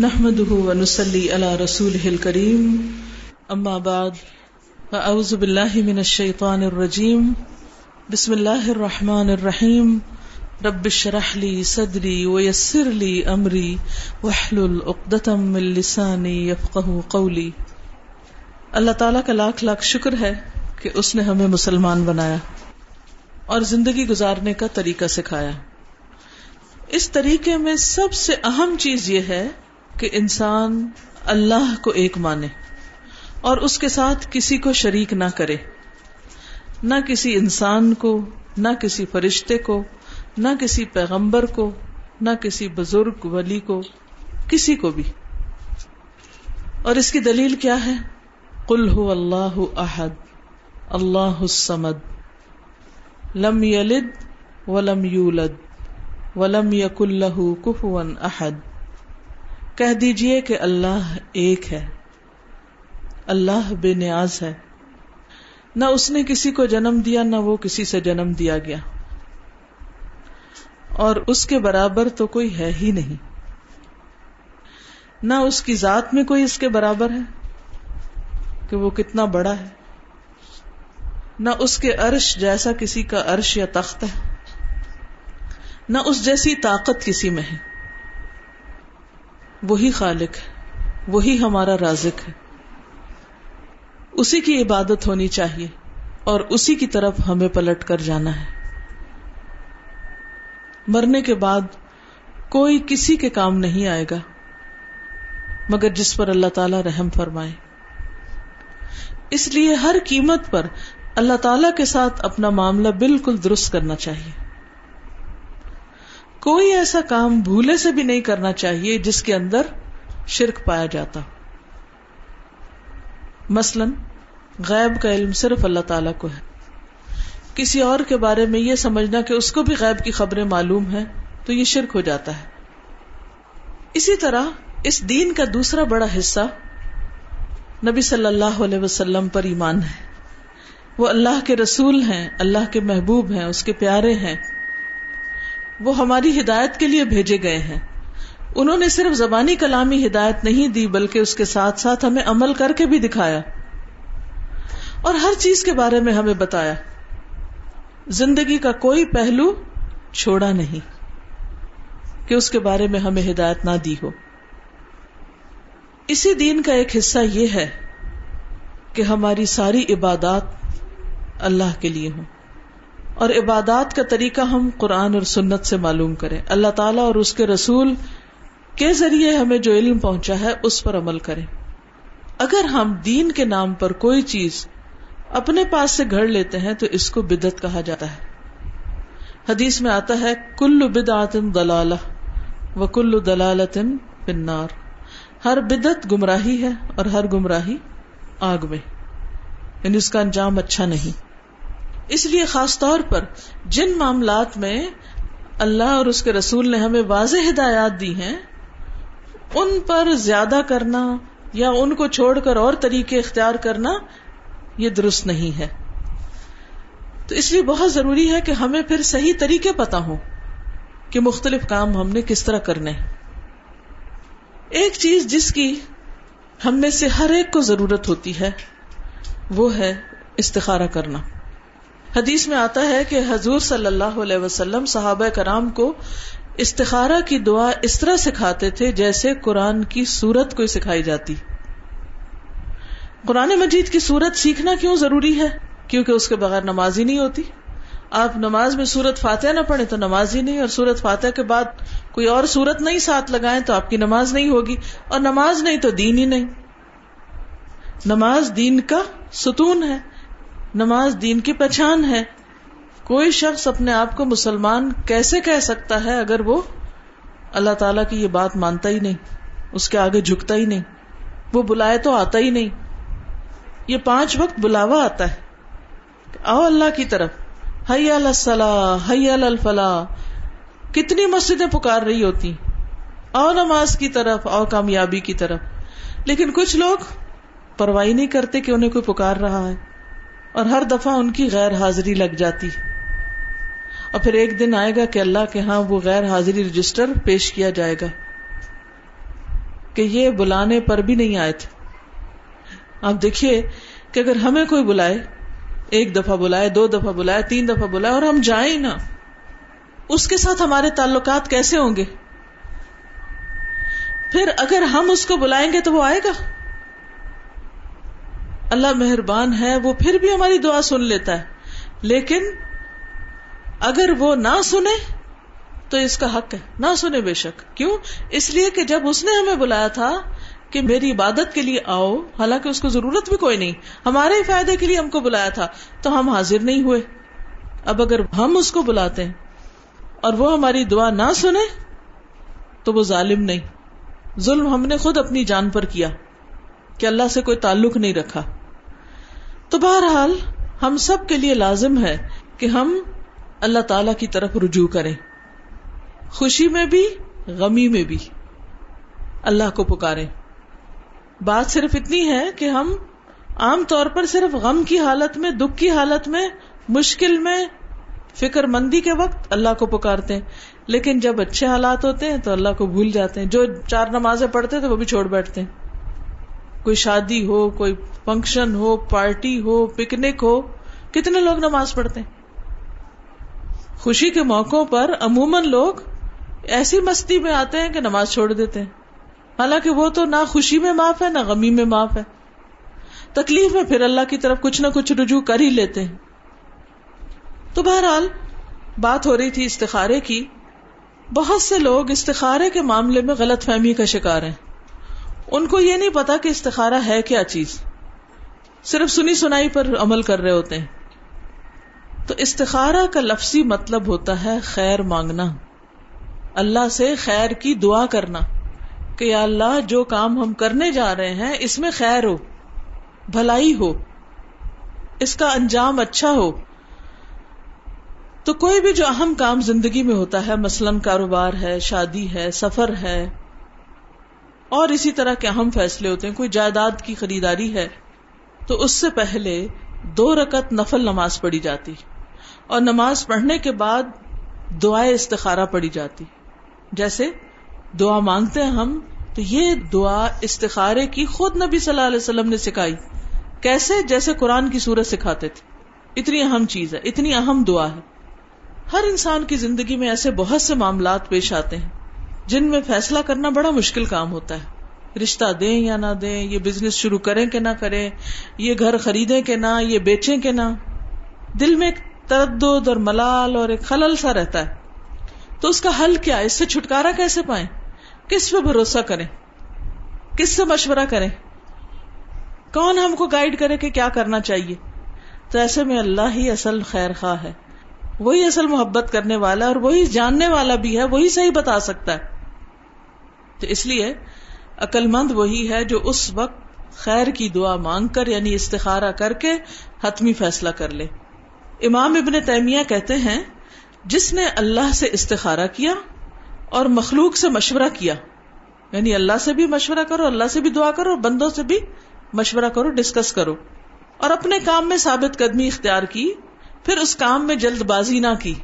نحمده ونسلي على رسوله الكريم. أما بعد، فأعوذ بالله من الشيطان الرجيم. بسم الله الرحمن الرحيم. رب اشرح لي صدري ويسر لي أمري. واحلل عقدة من لساني يفقه قولي. اللہ تعالیٰ کا لاکھ لاکھ شکر ہے کہ اس نے ہمیں مسلمان بنایا اور زندگی گزارنے کا طریقہ سکھایا۔ اس طریقے میں سب سے اہم چیز یہ ہے کہ انسان اللہ کو ایک مانے اور اس کے ساتھ کسی کو شریک نہ کرے۔ نہ کسی انسان کو، نہ کسی فرشتے کو، نہ کسی پیغمبر کو، نہ کسی بزرگ، ولی کو، کسی کو بھی۔ اور اس کی دلیل کیا ہے؟ کل ہو اللہ احد، اللہ السمد لم یلد ولم یولد ولم یق اللہ کفون احد۔ کہہ دیجیے کہ اللہ ایک ہے۔ اللہ بے نیاز ہے۔ نہ اس نے کسی کو جنم دیا، نہ وہ کسی سے جنم دیا گیا۔ اور اس کے برابر تو کوئی ہے ہی نہیں۔ نہ اس کی ذات میں کوئی اس کے برابر ہے کہ وہ کتنا بڑا ہے۔ نہ اس کے عرش جیسا کسی کا عرش یا تخت ہے۔ نہ اس جیسی طاقت کسی میں ہے۔ وہی خالق ہے، وہی ہمارا رازق ہے۔ اسی کی عبادت ہونی چاہیے اور اسی کی طرف ہمیں پلٹ کر جانا ہے۔ مرنے کے بعد کوئی کسی کے کام نہیں آئے گا، مگر جس پر اللہ تعالی رحم فرمائے۔ اس لیے ہر قیمت پر اللہ تعالی کے ساتھ اپنا معاملہ بالکل درست کرنا چاہیے۔ کوئی ایسا کام بھولے سے بھی نہیں کرنا چاہیے جس کے اندر شرک پایا جاتا۔ مثلا، غیب کا علم صرف اللہ تعالی کو ہے۔ کسی اور کے بارے میں یہ سمجھنا کہ اس کو بھی غیب کی خبریں معلوم ہے تو یہ شرک ہو جاتا ہے۔ اسی طرح، اس دین کا دوسرا بڑا حصہ نبی صلی اللہ علیہ وسلم پر ایمان ہے۔ وہ اللہ کے رسول ہیں، اللہ کے محبوب ہیں، اس کے پیارے ہیں۔ وہ ہماری ہدایت کے لیے بھیجے گئے ہیں۔ انہوں نے صرف زبانی کلامی ہدایت نہیں دی، بلکہ اس کے ساتھ ساتھ ہمیں عمل کر کے بھی دکھایا۔ اور ہر چیز کے بارے میں ہمیں بتایا۔ زندگی کا کوئی پہلو چھوڑا نہیں کہ اس کے بارے میں ہمیں ہدایت نہ دی ہو۔ اسی دین کا ایک حصہ یہ ہے کہ ہماری ساری عبادات اللہ کے لیے ہوں۔ اور عبادات کا طریقہ ہم قرآن اور سنت سے معلوم کریں۔ اللہ تعالیٰ اور اس کے رسول کے ذریعے ہمیں جو علم پہنچا ہے اس پر عمل کریں۔ اگر ہم دین کے نام پر کوئی چیز اپنے پاس سے گھڑ لیتے ہیں تو اس کو بدت کہا جاتا ہے۔ حدیث میں آتا ہے کل بدعت دلال و کل دلالت پنار ہر بدت گمراہی ہے اور ہر گمراہی آگ میں۔ یعنی اس کا انجام اچھا نہیں۔ اس لیے خاص طور پر جن معاملات میں اللہ اور اس کے رسول نے ہمیں واضح ہدایات دی ہیں، ان پر زیادہ کرنا یا ان کو چھوڑ کر اور طریقے اختیار کرنا یہ درست نہیں ہے۔ تو اس لیے بہت ضروری ہے کہ ہمیں پھر صحیح طریقے پتا ہو کہ مختلف کام ہم نے کس طرح کرنے ایک چیز جس کی ہم میں سے ہر ایک کو ضرورت ہوتی ہے، وہ ہے استخارہ کرنا۔ حدیث میں آتا ہے کہ حضور صلی اللہ علیہ وسلم صحابہ کرام کو استخارہ کی دعا اس طرح سکھاتے تھے جیسے قرآن کی سورت کو سکھائی جاتی۔ قرآن مجید کی سورت سیکھنا کیوں ضروری ہے؟ کیونکہ اس کے بغیر نماز ہی نہیں ہوتی۔ آپ نماز میں سورت فاتح نہ پڑھے تو نماز ہی نہیں اور سورت فاتح کے بعد کوئی اور سورت نہیں ساتھ لگائیں تو آپ کی نماز نہیں ہوگی اور نماز نہیں تو دین ہی نہیں۔ نماز دین کا ستون ہے۔ نماز دین کی پہچان ہے۔ کوئی شخص اپنے آپ کو مسلمان کیسے کہہ سکتا ہے اگر وہ اللہ تعالی کی یہ بات مانتا ہی نہیں، اس کے آگے جھکتا ہی نہیں، وہ بلائے تو آتا ہی نہیں۔ یہ پانچ وقت بلاوا آتا ہے۔ آؤ اللہ کی طرف۔ حی الصلاح حی الفلاح۔ کتنی مسجدیں پکار رہی ہوتی۔ او نماز کی طرف او کامیابی کی طرف۔ لیکن کچھ لوگ پرواہی نہیں کرتے کہ انہیں کوئی پکار رہا ہے۔ اور ہر دفعہ ان کی غیر حاضری لگ جاتی۔ اور پھر ایک دن آئے گا کہ اللہ کے ہاں وہ غیر حاضری رجسٹر پیش کیا جائے گا کہ یہ بلانے پر بھی نہیں آئے تھے۔ آپ دیکھیے کہ اگر ہمیں کوئی بلائے، ایک دفعہ بلائے، دو دفعہ بلائے، تین دفعہ بلائے اور ہم جائیں نا، اس کے ساتھ ہمارے تعلقات کیسے ہوں گے؟ پھر اگر ہم اس کو بلائیں گے تو وہ آئے گا۔ اللہ مہربان ہے، وہ پھر بھی ہماری دعا سن لیتا ہے۔ لیکن اگر وہ نہ سنے، تو اس کا حق ہے۔ نہ سنے بے شک۔ کیوں؟ اس لیے کہ جب اس نے ہمیں بلایا تھا کہ میری عبادت کے لیے آؤ، حالانکہ اس کو ضرورت بھی کوئی نہیں۔ ہمارے ہی فائدے کے لیے ہم کو بلایا تھا، تو ہم حاضر نہیں ہوئے۔ اب اگر ہم اس کو بلاتے ہیں اور وہ ہماری دعا نہ سنے، تو وہ ظالم نہیں۔ ظلم ہم نے خود اپنی جان پر کیا کہ اللہ سے کوئی تعلق نہیں رکھا۔ تو بہرحال ہم سب کے لیے لازم ہے کہ ہم اللہ تعالی کی طرف رجوع کریں۔ خوشی میں بھی، غمی میں بھی۔ اللہ کو پکارے بات صرف اتنی ہے کہ ہم عام طور پر صرف غم کی حالت میں، دکھ کی حالت میں، مشکل میں، فکر مندی کے وقت اللہ کو پکارتے ہیں۔ لیکن جب اچھے حالات ہوتے ہیں تو اللہ کو بھول جاتے ہیں۔ جو چار نمازیں پڑھتے تھے وہ بھی چھوڑ بیٹھتے ہیں۔ کوئی شادی ہو، کوئی فنکشن ہو، پارٹی ہو، پکنک ہو، کتنے لوگ نماز پڑھتے ہیں؟ خوشی کے موقعوں پر عموماً لوگ ایسی مستی میں آتے ہیں کہ نماز چھوڑ دیتے ہیں۔ حالانکہ وہ تو نہ خوشی میں معاف ہے، نہ غمی میں معاف ہے۔ تکلیف میں پھر اللہ کی طرف کچھ نہ کچھ رجوع کر ہی لیتے ہیں۔ تو بہرحال بات ہو رہی تھی استخارے کی۔ بہت سے لوگ استخارے کے معاملے میں غلط فہمی کا شکار ہیں۔ ان کو یہ نہیں پتا کہ استخارہ ہے کیا چیز۔ صرف سنی سنائی پر عمل کر رہے ہوتے ہیں۔ تو استخارہ کا لفظی مطلب ہوتا ہے خیر مانگنا۔ اللہ سے خیر کی دعا کرنا کہ یا اللہ جو کام ہم کرنے جا رہے ہیں، اس میں خیر ہو، بھلائی ہو، اس کا انجام اچھا ہو۔ تو کوئی بھی جو اہم کام زندگی میں ہوتا ہے، مثلاً کاروبار ہے، شادی ہے، سفر ہے اور اسی طرح کے اہم فیصلے ہوتے ہیں۔ کوئی جائیداد کی خریداری ہے تو اس سے پہلے دو رکت نفل نماز پڑھی جاتی اور نماز پڑھنے کے بعد دعائیں استخارہ پڑھی جاتی۔ جیسے دعا مانگتے ہیں ہم تو یہ دعا استخارے کی خود نبی صلی اللہ علیہ وسلم نے سکھائی۔ کیسے؟ جیسے قرآن کی صورت سکھاتے تھے۔ اتنی اہم چیز ہے، اتنی اہم دعا ہے۔ ہر انسان کی زندگی میں ایسے بہت سے معاملات پیش آتے ہیں۔ جن میں فیصلہ کرنا بڑا مشکل کام ہوتا ہے۔ رشتہ دیں یا نہ دیں، یہ بزنس شروع کریں کہ نہ کریں، یہ گھر خریدیں کہ نہ، یہ بیچیں کہ نہ۔ دل میں ایک تردد اور ملال اور ایک خلل سا رہتا ہے۔ تو اس کا حل کیا اس سے چھٹکارا کیسے پائیں؟ کس پہ بھروسہ کریں؟ کس سے مشورہ کریں؟ کون ہم کو گائیڈ کرے کہ کیا کرنا چاہیے؟ تو ایسے میں اللہ ہی اصل خیر خواہ ہے۔ وہی اصل محبت کرنے والا اور وہی جاننے والا بھی ہے، وہی صحیح بتا سکتا ہے۔ تو اس لیے عقل مند وہی ہے جو اس وقت خیر کی دعا مانگ کر یعنی استخارہ کر کے حتمی فیصلہ کر لے۔ امام ابن تیمیہ کہتے ہیں، جس نے اللہ سے استخارہ کیا اور مخلوق سے مشورہ کیا یعنی اللہ سے بھی مشورہ کرو، اللہ سے بھی دعا کرو اور بندوں سے بھی مشورہ کرو، ڈسکس کرو۔ اور اپنے کام میں ثابت قدمی اختیار کی، پھر اس کام میں جلد بازی نہ کی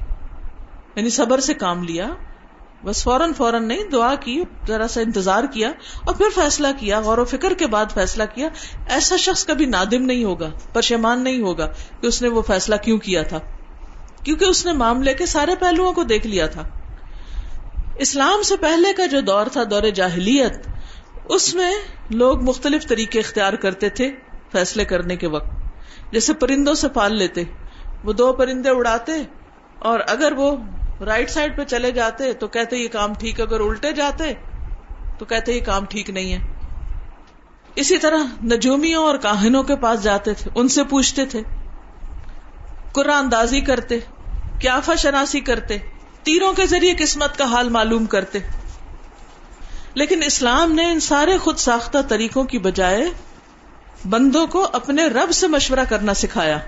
یعنی صبر سے کام لیا۔ بس فوراً فوراً نہیں، دعا کی، ذرا سا انتظار کیا اور پھر فیصلہ کیا، غور و فکر کے بعد فیصلہ کیا۔ ایسا شخص کبھی نادم نہیں ہوگا پرشمان نہیں ہوگا کہ اس نے وہ فیصلہ کیوں کیا تھا۔ کیونکہ اس نے معاملے کے سارے پہلوؤں کو دیکھ لیا تھا۔ اسلام سے پہلے کا جو دور تھا، دور جاہلیت، اس میں لوگ مختلف طریقے اختیار کرتے تھے فیصلے کرنے کے وقت۔ جیسے پرندوں سے پال لیتے، وہ دو پرندے اڑاتے اور اگر وہ رائٹ سائڈ پہ چلے جاتے تو کہتے یہ کام ٹھیک اگر الٹے جاتے تو کہتے یہ کام ٹھیک نہیں ہے۔ اسی طرح نجومیوں اور کاہنوں کے پاس جاتے تھے، ان سے پوچھتے تھے قرآن اندازی کرتے کیافا شناسی کرتے، تیروں کے ذریعے قسمت کا حال معلوم کرتے۔ لیکن اسلام نے ان سارے خود ساختہ طریقوں کی بجائے بندوں کو اپنے رب سے مشورہ کرنا سکھایا۔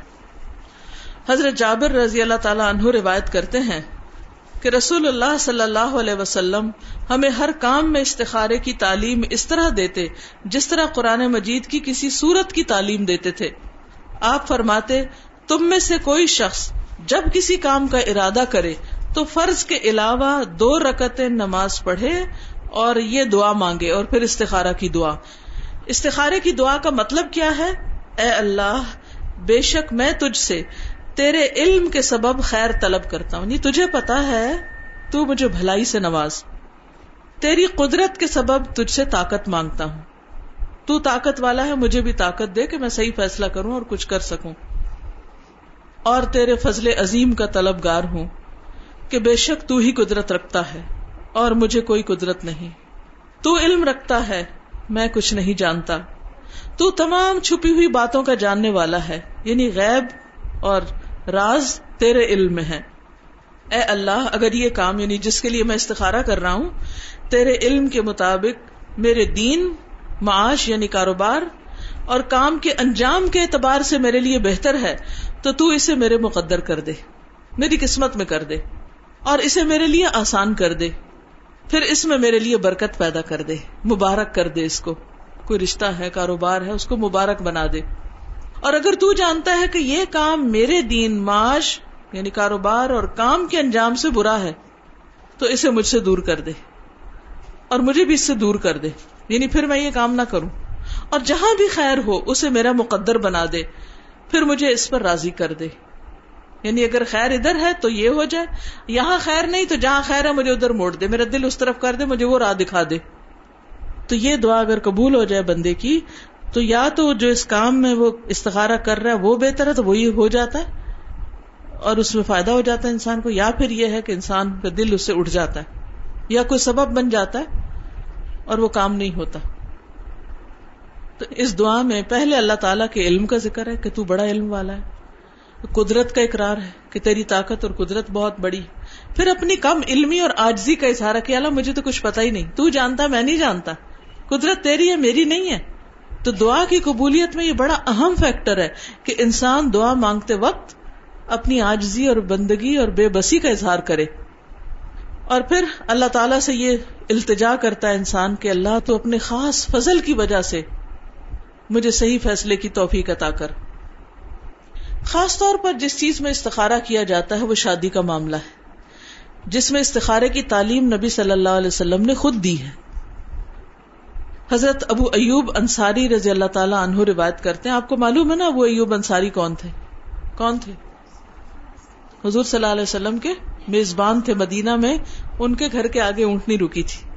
حضرت جابر رضی اللہ تعالیٰ عنہ روایت کرتے ہیں کہ رسول اللہ صلی اللہ علیہ وسلم ہمیں ہر کام میں استخارے کی تعلیم اس طرح دیتے جس طرح قرآن مجید کی کسی صورت کی تعلیم دیتے تھے۔ آپ فرماتے، تم میں سے کوئی شخص جب کسی کام کا ارادہ کرے تو فرض کے علاوہ دو رکت نماز پڑھے اور یہ دعا مانگے اور پھر استخارہ کی دعا۔ استخارے کی دعا کا مطلب کیا ہے؟ اے اللہ، بے شک میں تجھ سے تیرے علم کے سبب خیر طلب کرتا ہوں۔ یعنی تجھے پتا ہے، تو مجھے بھلائی سے نواز۔ تیری قدرت کے سبب تجھ سے طاقت مانگتا ہوں۔ تو طاقت والا ہے، مجھے بھی طاقت دے کہ میں صحیح فیصلہ کروں اور کچھ کر سکوں۔ اور تیرے فضل عظیم کا طلبگار ہوں کہ بے شک تو ہی قدرت رکھتا ہے اور مجھے کوئی قدرت نہیں۔ تو علم رکھتا ہے، میں کچھ نہیں جانتا۔ تو تمام چھپی ہوئی باتوں کا جاننے والا ہے یعنی غیب اور راز تیرے علم میں ہے۔ اے اللہ، اگر یہ کام یعنی جس کے لیے میں استخارہ کر رہا ہوں، تیرے علم کے مطابق میرے دین، معاش یعنی کاروبار اور کام کے انجام کے اعتبار سے میرے لیے بہتر ہے، تو تو اسے میرے مقدر کر دے، میری قسمت میں کر دے اور اسے میرے لیے آسان کر دے۔ پھر اس میں میرے لیے برکت پیدا کر دے، مبارک کر دے اس کو۔ کوئی رشتہ ہے، کاروبار ہے، اس کو مبارک بنا دے۔ اور اگر تو جانتا ہے کہ یہ کام میرے دین، معاش یعنی کاروبار اور کام کے انجام سے برا ہے، تو اسے مجھ سے دور کر دے۔ اور مجھے بھی اس سے دور کر دے۔ یعنی پھر میں یہ کام نہ کروں۔ اور جہاں بھی خیر ہو، اسے میرا مقدر بنا دے۔ پھر مجھے اس پر راضی کر دے۔ یعنی اگر خیر ادھر ہے تو یہ ہو جائے۔ یہاں خیر نہیں تو جہاں خیر ہے مجھے ادھر موڑ دے۔ میرا دل اس طرف کر دے، مجھے وہ راہ دکھا دے۔ تو یہ دعا اگر قبول ہو جائے بندے کی تو یا تو جو اس کام میں وہ استخارہ کر رہا ہے وہ بہتر ہے تو وہی ہو جاتا ہے اور اس میں فائدہ ہو جاتا ہے انسان کو، یا پھر یہ ہے کہ انسان کا دل اس سے اٹھ جاتا ہے، یا کوئی سبب بن جاتا ہے اور وہ کام نہیں ہوتا۔ تو اس دعا میں پہلے اللہ تعالیٰ کے علم کا ذکر ہے کہ تو بڑا علم والا ہے۔ قدرت کا اقرار ہے کہ تیری طاقت اور قدرت بہت بڑی۔ پھر اپنی کم علمی اور آجزی کا اظہار کیا، اللہ، مجھے تو کچھ پتا ہی نہیں۔ تو جانتا، میں نہیں جانتا۔ قدرت تیری ہے، میری نہیں ہے۔ تو دعا کی قبولیت میں یہ بڑا اہم فیکٹر ہے کہ انسان دعا مانگتے وقت اپنی آجزی اور بندگی اور بے بسی کا اظہار کرے۔ اور پھر اللہ تعالیٰ سے یہ التجا کرتا ہے انسان کہ اللہ تو اپنے خاص فضل کی وجہ سے مجھے صحیح فیصلے کی توفیق عطا کر۔ خاص طور پر جس چیز میں استخارہ کیا جاتا ہے وہ شادی کا معاملہ ہے۔ جس میں استخارے کی تعلیم نبی صلی اللہ علیہ وسلم نے خود دی ہے۔ حضرت ابو ایوب انصاری رضی اللہ تعالیٰ عنہ روایت کرتے ہیں۔ آپ کو معلوم ہے نا ابو ایوب انصاری کون تھے؟ کون تھے؟ حضور صلی اللہ علیہ وسلم کے میزبان تھے مدینہ میں۔ ان کے گھر کے آگے اونٹنی رکی تھی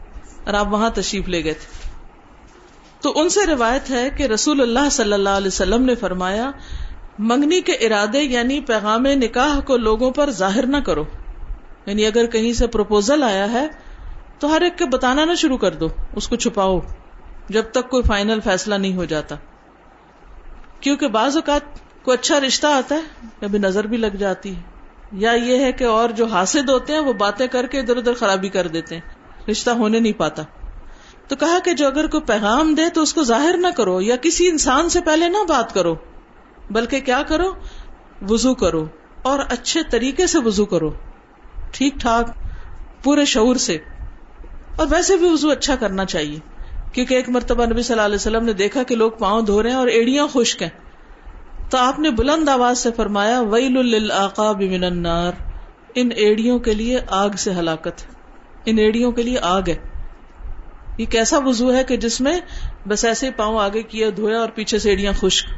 اور آپ وہاں تشریف لے گئے تھے۔ تو ان سے روایت ہے کہ رسول اللہ صلی اللہ علیہ وسلم نے فرمایا، منگنی کے ارادے یعنی پیغام نکاح کو لوگوں پر ظاہر نہ کرو۔ یعنی اگر کہیں سے پروپوزل آیا ہے تو ہر ایک کے بتانا نہ شروع کر دو، اس کو چھپاؤ۔ جب تک کوئی فائنل فیصلہ نہیں ہو جاتا۔ کیونکہ بعض اوقات کوئی اچھا رشتہ آتا ہے، کبھی نظر بھی لگ جاتی ہے۔ یا یہ ہے کہ اور جو حاصل ہوتے ہیں، وہ باتیں کر کے ادھر ادھر خرابی کر دیتے ہیں۔ رشتہ ہونے نہیں پاتا۔ تو کہا کہ جو اگر کوئی پیغام دے تو اس کو ظاہر نہ کرو، یا کسی انسان سے پہلے نہ بات کرو، بلکہ کیا کرو؟ وزو کرو اور اچھے طریقے سے وزو کرو۔ ٹھیک ٹھاک، پورے شعور سے۔ اور ویسے بھی وزو اچھا کرنا چاہیے۔ کیونکہ ایک مرتبہ نبی صلی اللہ علیہ وسلم نے دیکھا کہ لوگ پاؤں دھو رہے ہیں اور ایڑیاں خشک ہیں۔ تو آپ نے بلند آواز سے فرمایا، ویل للعقاب من النار۔ ان ایڑیوں کے لیے آگ سے ہلاکت ان ایڑیوں کے لیے آگ ہے۔ یہ کیسا وضو ہے کہ جس میں بس ایسے پاؤں آگے کیا، دھویا اور پیچھے سے ایڑیاں خشک۔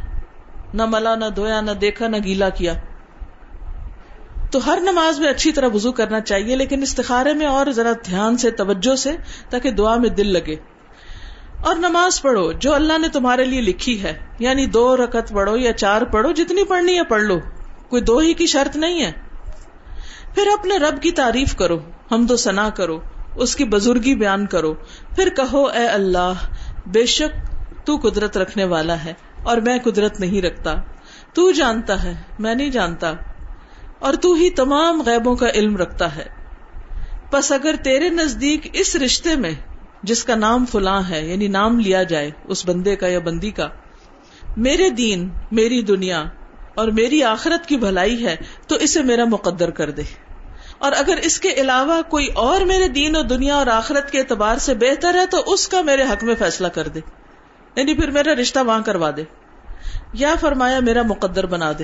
نہ ملا، نہ دھویا، نہ دیکھا، نہ گیلا کیا۔ تو ہر نماز میں اچھی طرح وضو کرنا چاہیے، لیکن استخارے میں اور ذرا دھیان سے، توجہ سے، تاکہ دعا میں دل لگے۔ اور نماز پڑھو جو اللہ نے تمہارے لیے لکھی ہے۔ یعنی دو رکت پڑھو یا چار پڑھو، جتنی پڑھنی ہے پڑھ لو۔ کوئی دو ہی کی شرط نہیں ہے۔ پھر اپنے رب کی تعریف کرو ہم تو سنا کرو، اس کی بزرگی بیان کرو۔ پھر کہو، اے اللہ، بے شک تو قدرت رکھنے والا ہے اور میں قدرت نہیں رکھتا۔ تو جانتا ہے، میں نہیں جانتا۔ اور تو ہی تمام غیبوں کا علم رکھتا ہے۔ بس اگر تیرے نزدیک اس رشتے میں جس کا نام فلاں ہے یعنی نام لیا جائے اس بندے کا یا بندی کا، میرے دین، میری دنیا اور میری آخرت کی بھلائی ہے تو اسے میرا مقدر کر دے۔ اور اگر اس کے علاوہ کوئی اور میرے دین اور دنیا اور آخرت کے اعتبار سے بہتر ہے تو اس کا میرے حق میں فیصلہ کر دے۔ یعنی پھر میرا رشتہ وہاں کروا دے۔ یا فرمایا میرا مقدر بنا دے۔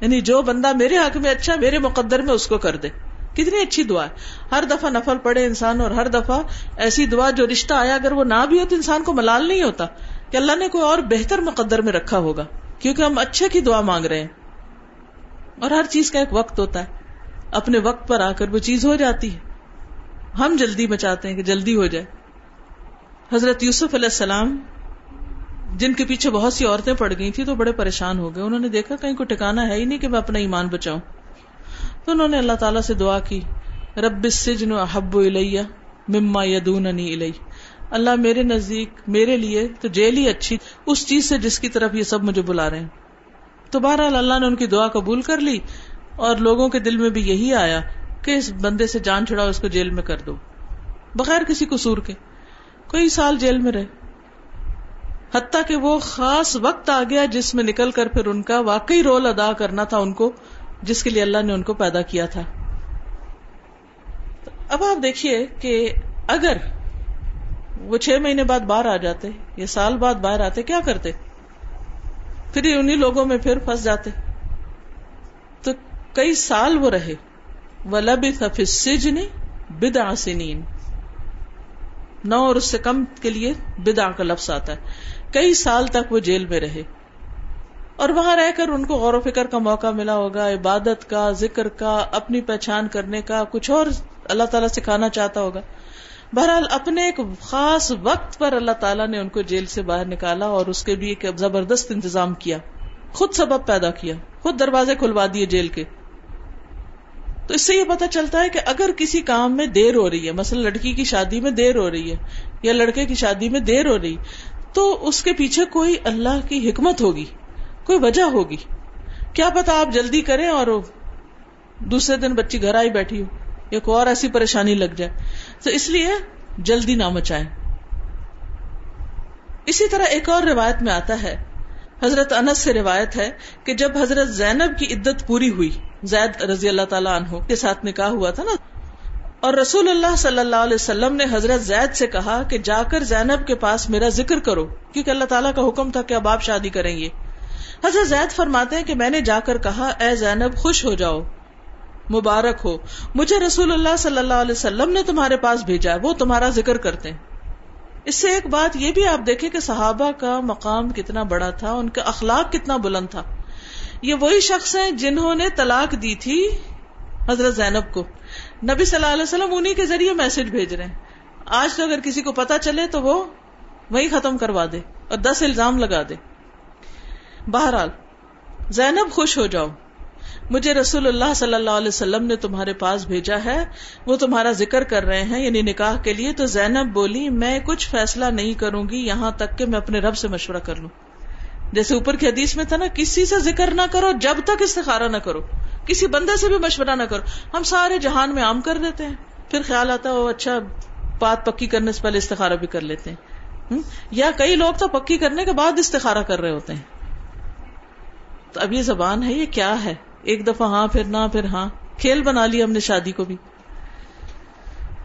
یعنی جو بندہ میرے حق میں اچھا میرے مقدر میں اس کو کر دے۔ کتنی اچھی دعا ہے۔ ہر دفعہ نفل پڑے انسان اور ہر دفعہ ایسی دعا جو رشتہ آیا، اگر وہ نہ بھی ہو تو انسان کو ملال نہیں ہوتا کہ اللہ نے کوئی اور بہتر مقدر میں رکھا ہوگا، کیونکہ ہم اچھے کی دعا مانگ رہے ہیں۔ اور ہر چیز کا ایک وقت ہوتا ہے۔ اپنے وقت پر آ کر وہ چیز ہو جاتی ہے۔ ہم جلدی مچاتے ہیں کہ جلدی ہو جائے۔ حضرت یوسف علیہ السلام، جن کے پیچھے بہت سی عورتیں پڑ گئی تھی تو بڑے پریشان ہو گئے۔ انہوں نے دیکھا کہیں کو ٹکانا ہے ہی نہیں کہ میں اپنا ایمان بچاؤں۔ تو انہوں نے اللہ تعالیٰ سے دعا کی، رب السجن احب الیہ مما یدوننی الی اللہ میرے نزدیک، میرے لیے تو جیل ہی اچھی، اس چیز سے جس کی طرف یہ سب مجھے بلا رہے ہیں۔ تو بہرحال اللہ نے ان کی دعا قبول کر لی اور لوگوں کے دل میں بھی یہی آیا کہ اس بندے سے جان چھڑاؤ، اس کو جیل میں کر دو۔ بغیر کسی قصور کے۔ کوئی سال جیل میں رہے۔ حتیٰ کہ وہ خاص وقت آ گیا جس میں نکل کر پھر ان کا واقعی رول ادا کرنا تھا ان کو۔ جس کے لیے اللہ نے ان کو پیدا کیا تھا۔ اب آپ دیکھیے کہ اگر وہ چھ مہینے بعد باہر آ جاتے، یا سال بعد باہر آتے، کیا کرتے؟ پھر انہیں لوگوں میں پھر پھنس جاتے۔ تو کئی سال وہ رہے۔ وہ لب سجن بدا سنین نو اور اس سے کم کے لیے بدا کا لفظ آتا ہے۔ کئی سال تک وہ جیل میں رہے۔ اور وہاں رہ کر ان کو غور و فکر کا موقع ملا ہوگا، عبادت کا، ذکر کا، اپنی پہچان کرنے کا، کچھ اور اللہ تعالیٰ سکھانا چاہتا ہوگا۔ بہرحال اپنے ایک خاص وقت پر اللہ تعالیٰ نے ان کو جیل سے باہر نکالا اور اس کے بھی ایک زبردست انتظام کیا۔ خود سبب پیدا کیا، خود دروازے کھلوا دیے جیل کے۔ تو اس سے یہ پتا چلتا ہے کہ اگر کسی کام میں دیر ہو رہی ہے، مثلا لڑکی کی شادی میں دیر ہو رہی ہے یا لڑکے کی شادی میں دیر ہو رہی، تو اس کے پیچھے کوئی اللہ کی حکمت ہوگی۔ کوئی وجہ ہوگی؟ کیا پتا آپ جلدی کریں اور دوسرے دن بچی گھر آئی بیٹھی ہو، یا کوئی اور ایسی پریشانی لگ جائے۔ تو اس لیے جلدی نہ مچائیں۔ اسی طرح ایک اور روایت میں آتا ہے، حضرت انس سے روایت ہے کہ جب حضرت زینب کی عدت پوری ہوئی، زید رضی اللہ تعالیٰ عنہ کے ساتھ نکاح ہوا تھا نا، اور رسول اللہ صلی اللہ علیہ وسلم نے حضرت زید سے کہا کہ جا کر زینب کے پاس میرا ذکر کرو، کیونکہ اللہ تعالیٰ کا حکم تھا کہ اب آپ شادی کریں گے۔ حضرت زید فرماتے ہیں کہ میں نے جا کر کہا، اے زینب، خوش ہو جاؤ، مبارک ہو۔ مجھے رسول اللہ صلی اللہ علیہ وسلم نے تمہارے پاس بھیجا وہ تمہارا ذکر کرتے ہیں۔ اس سے ایک بات یہ بھی آپ دیکھیں کہ صحابہ کا مقام کتنا بڑا تھا، ان کا اخلاق کتنا بلند تھا۔ یہ وہی شخص ہیں جنہوں نے طلاق دی تھی حضرت زینب کو۔ نبی صلی اللہ علیہ وسلم انہیں کے ذریعے میسج بھیج رہے ہیں۔ آج تو اگر کسی کو پتا چلے تو وہ وہی ختم کروا دے اور دس الزام لگا دے۔ بہرحال، زینب خوش ہو جاؤ۔ مجھے رسول اللہ صلی اللہ علیہ وسلم نے تمہارے پاس بھیجا ہے۔ وہ تمہارا ذکر کر رہے ہیں یعنی نکاح کے لیے۔ تو زینب بولی، میں کچھ فیصلہ نہیں کروں گی، یہاں تک کہ میں اپنے رب سے مشورہ کر لوں۔ جیسے اوپر کی حدیث میں تھا نا، کسی سے ذکر نہ کرو، جب تک استخارہ نہ کرو۔ کسی بندے سے بھی مشورہ نہ کرو۔ ہم سارے جہان میں عام کر دیتے ہیں۔ پھر خیال آتا ہے وہ اچھا بات پکی کرنے سے پہلے استخارہ بھی کر لیتے ہیں۔ یا کئی لوگ تو پکی کرنے کے بعد استخارہ کر رہے ہوتے ہیں۔ تو اب یہ زبان ہے، یہ کیا ہے؟ ایک دفعہ ہاں پھر نہ، پھر ہاں۔ کھیل بنا لیا ہم نے شادی کو بھی۔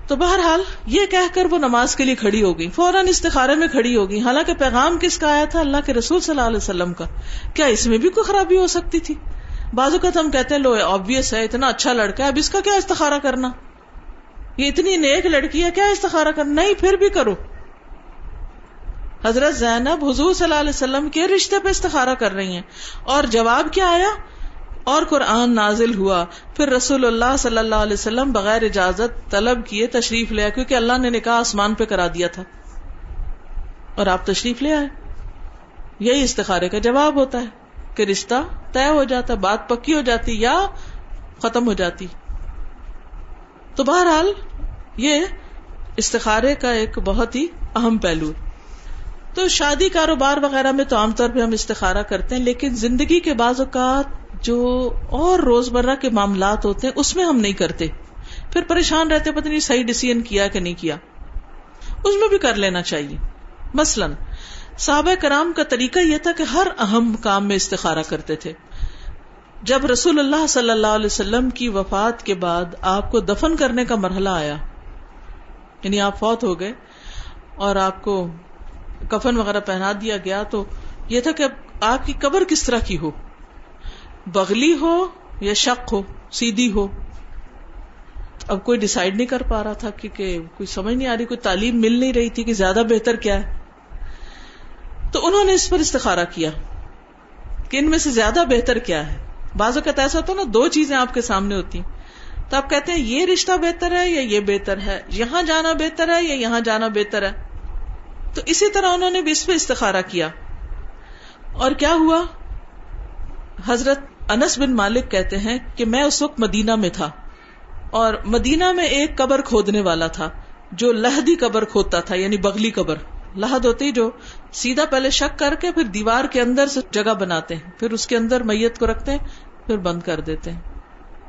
تو بہرحال یہ کہہ کر وہ نماز کے لیے کھڑی ہو گئی فوراً استخارے میں کھڑی ہو گئی حالانکہ پیغام کس کا آیا تھا؟ اللہ کے رسول صلی اللہ علیہ وسلم کا۔ کیا اس میں بھی کوئی خرابی ہو سکتی تھی؟ بازو کا تو ہم کہتے ہیں، لو آبیس ہے، اتنا اچھا لڑکا ہے، اب اس کا کیا استخارہ کرنا؟ یہ اتنی نیک لڑکی ہے، کیا استخارہ کرنا؟ نہیں، پھر بھی کرو۔ حضرت زینب حضور صلی اللہ علیہ وسلم کے رشتے پہ استخارہ کر رہی ہیں۔ اور جواب کیا آیا؟ اور قرآن نازل ہوا۔ پھر رسول اللہ صلی اللہ علیہ وسلم بغیر اجازت طلب کیے تشریف لیا کیونکہ اللہ نے نکاح آسمان پہ کرا دیا تھا۔ اور آپ تشریف لے آئے۔ یہی استخارے کا جواب ہوتا ہے کہ رشتہ طے ہو جاتا، بات پکی ہو جاتی یا ختم ہو جاتی۔ تو بہرحال یہ استخارے کا ایک بہت ہی اہم پہلو تو شادی کاروبار وغیرہ میں تو عام طور پہ ہم استخارہ کرتے ہیں، لیکن زندگی کے بعض اوقات جو اور روز مرہ کے معاملات ہوتے ہیں، اس میں ہم نہیں کرتے۔ پھر پریشان رہتے، پتہ نہیں صحیح ڈسیزن کیا کہ نہیں کیا۔ اس میں بھی کر لینا چاہیے۔ مثلاً، صحابہ کرام کا طریقہ یہ تھا کہ ہر اہم کام میں استخارہ کرتے تھے۔ جب رسول اللہ صلی اللہ علیہ وسلم کی وفات کے بعد آپ کو دفن کرنے کا مرحلہ آیا یعنی آپ فوت ہو گئے اور آپ کو کفن وغیرہ پہنا دیا گیا تو یہ تھا کہ آپ کی قبر کس طرح کی ہو؟ بغلی ہو یا شک ہو؟ سیدھی ہو؟ اب کوئی ڈسائڈ نہیں کر پا رہا تھا کہ کوئی سمجھ نہیں آ رہی، کوئی تعلیم مل نہیں رہی تھی کہ زیادہ بہتر کیا ہے۔ تو انہوں نے اس پر استخارا کیا کہ ان میں سے زیادہ بہتر کیا ہے۔ بعض اوقات ایسا ہوتا نا، دو چیزیں آپ کے سامنے ہوتی تو آپ کہتے ہیں، یہ رشتہ بہتر ہے یا یہ بہتر ہے؟ یہاں جانا بہتر ہے یا یہاں جانا بہتر ہے؟ تو اسی طرح انہوں نے بھی اس پہ استخارا کیا۔ اور کیا ہوا؟ حضرت انس بن مالک کہتے ہیں کہ میں اس وقت مدینہ میں تھا اور مدینہ میں ایک قبر کھودنے والا تھا جو لہدی قبر کھودتا تھا یعنی بغلی قبر۔ لہد ہوتی جو سیدھا پہلے شک کر کے پھر دیوار کے اندر سے جگہ بناتے ہیں، پھر اس کے اندر میت کو رکھتے ہیں، پھر بند کر دیتے ہیں۔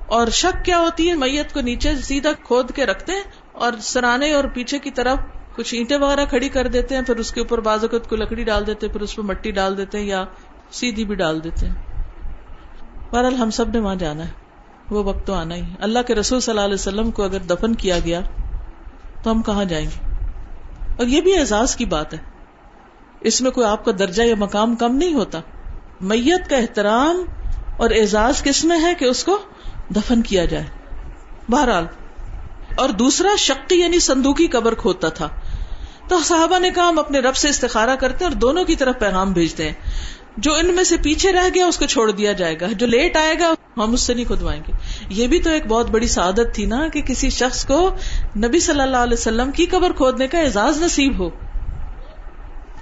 اور شک کیا ہوتی ہے؟ میت کو نیچے سیدھا کھود کے رکھتے ہیں اور سرانے اور پیچھے کی طرف کچھ اینٹیں وغیرہ کھڑی کر دیتے ہیں، پھر اس کے اوپر بازوقت کو لکڑی ڈال دیتے ہیں، پھر اس پہ مٹی ڈال دیتے ہیں یا سیدھی بھی ڈال دیتے ہیں۔ بہرحال ہم سب نے وہاں جانا ہے، وہ وقت تو آنا ہی اللہ کے رسول صلی اللہ علیہ وسلم کو اگر دفن کیا گیا تو ہم کہاں جائیں گے؟ اور یہ بھی اعزاز کی بات ہے۔ اس میں کوئی آپ کا درجہ یا مقام کم نہیں ہوتا۔ میت کا احترام اور اعزاز کس میں ہے کہ اس کو دفن کیا جائے؟ بہرحال، اور دوسرا شکتی یعنی صندوقی قبر کھوتا تھا۔ تو صحابہ نے کہا، ہم اپنے رب سے استخارا کرتے ہیں اور دونوں کی طرف پیغام بھیجتے ہیں۔ جو ان میں سے پیچھے رہ گیا، اس کو چھوڑ دیا جائے گا۔ جو لیٹ آئے گا، ہم اس سے نہیں کھدوائیں گے۔ یہ بھی تو ایک بہت بڑی سعادت تھی نا کہ کسی شخص کو نبی صلی اللہ علیہ وسلم کی قبر کھودنے کا اعزاز نصیب ہو۔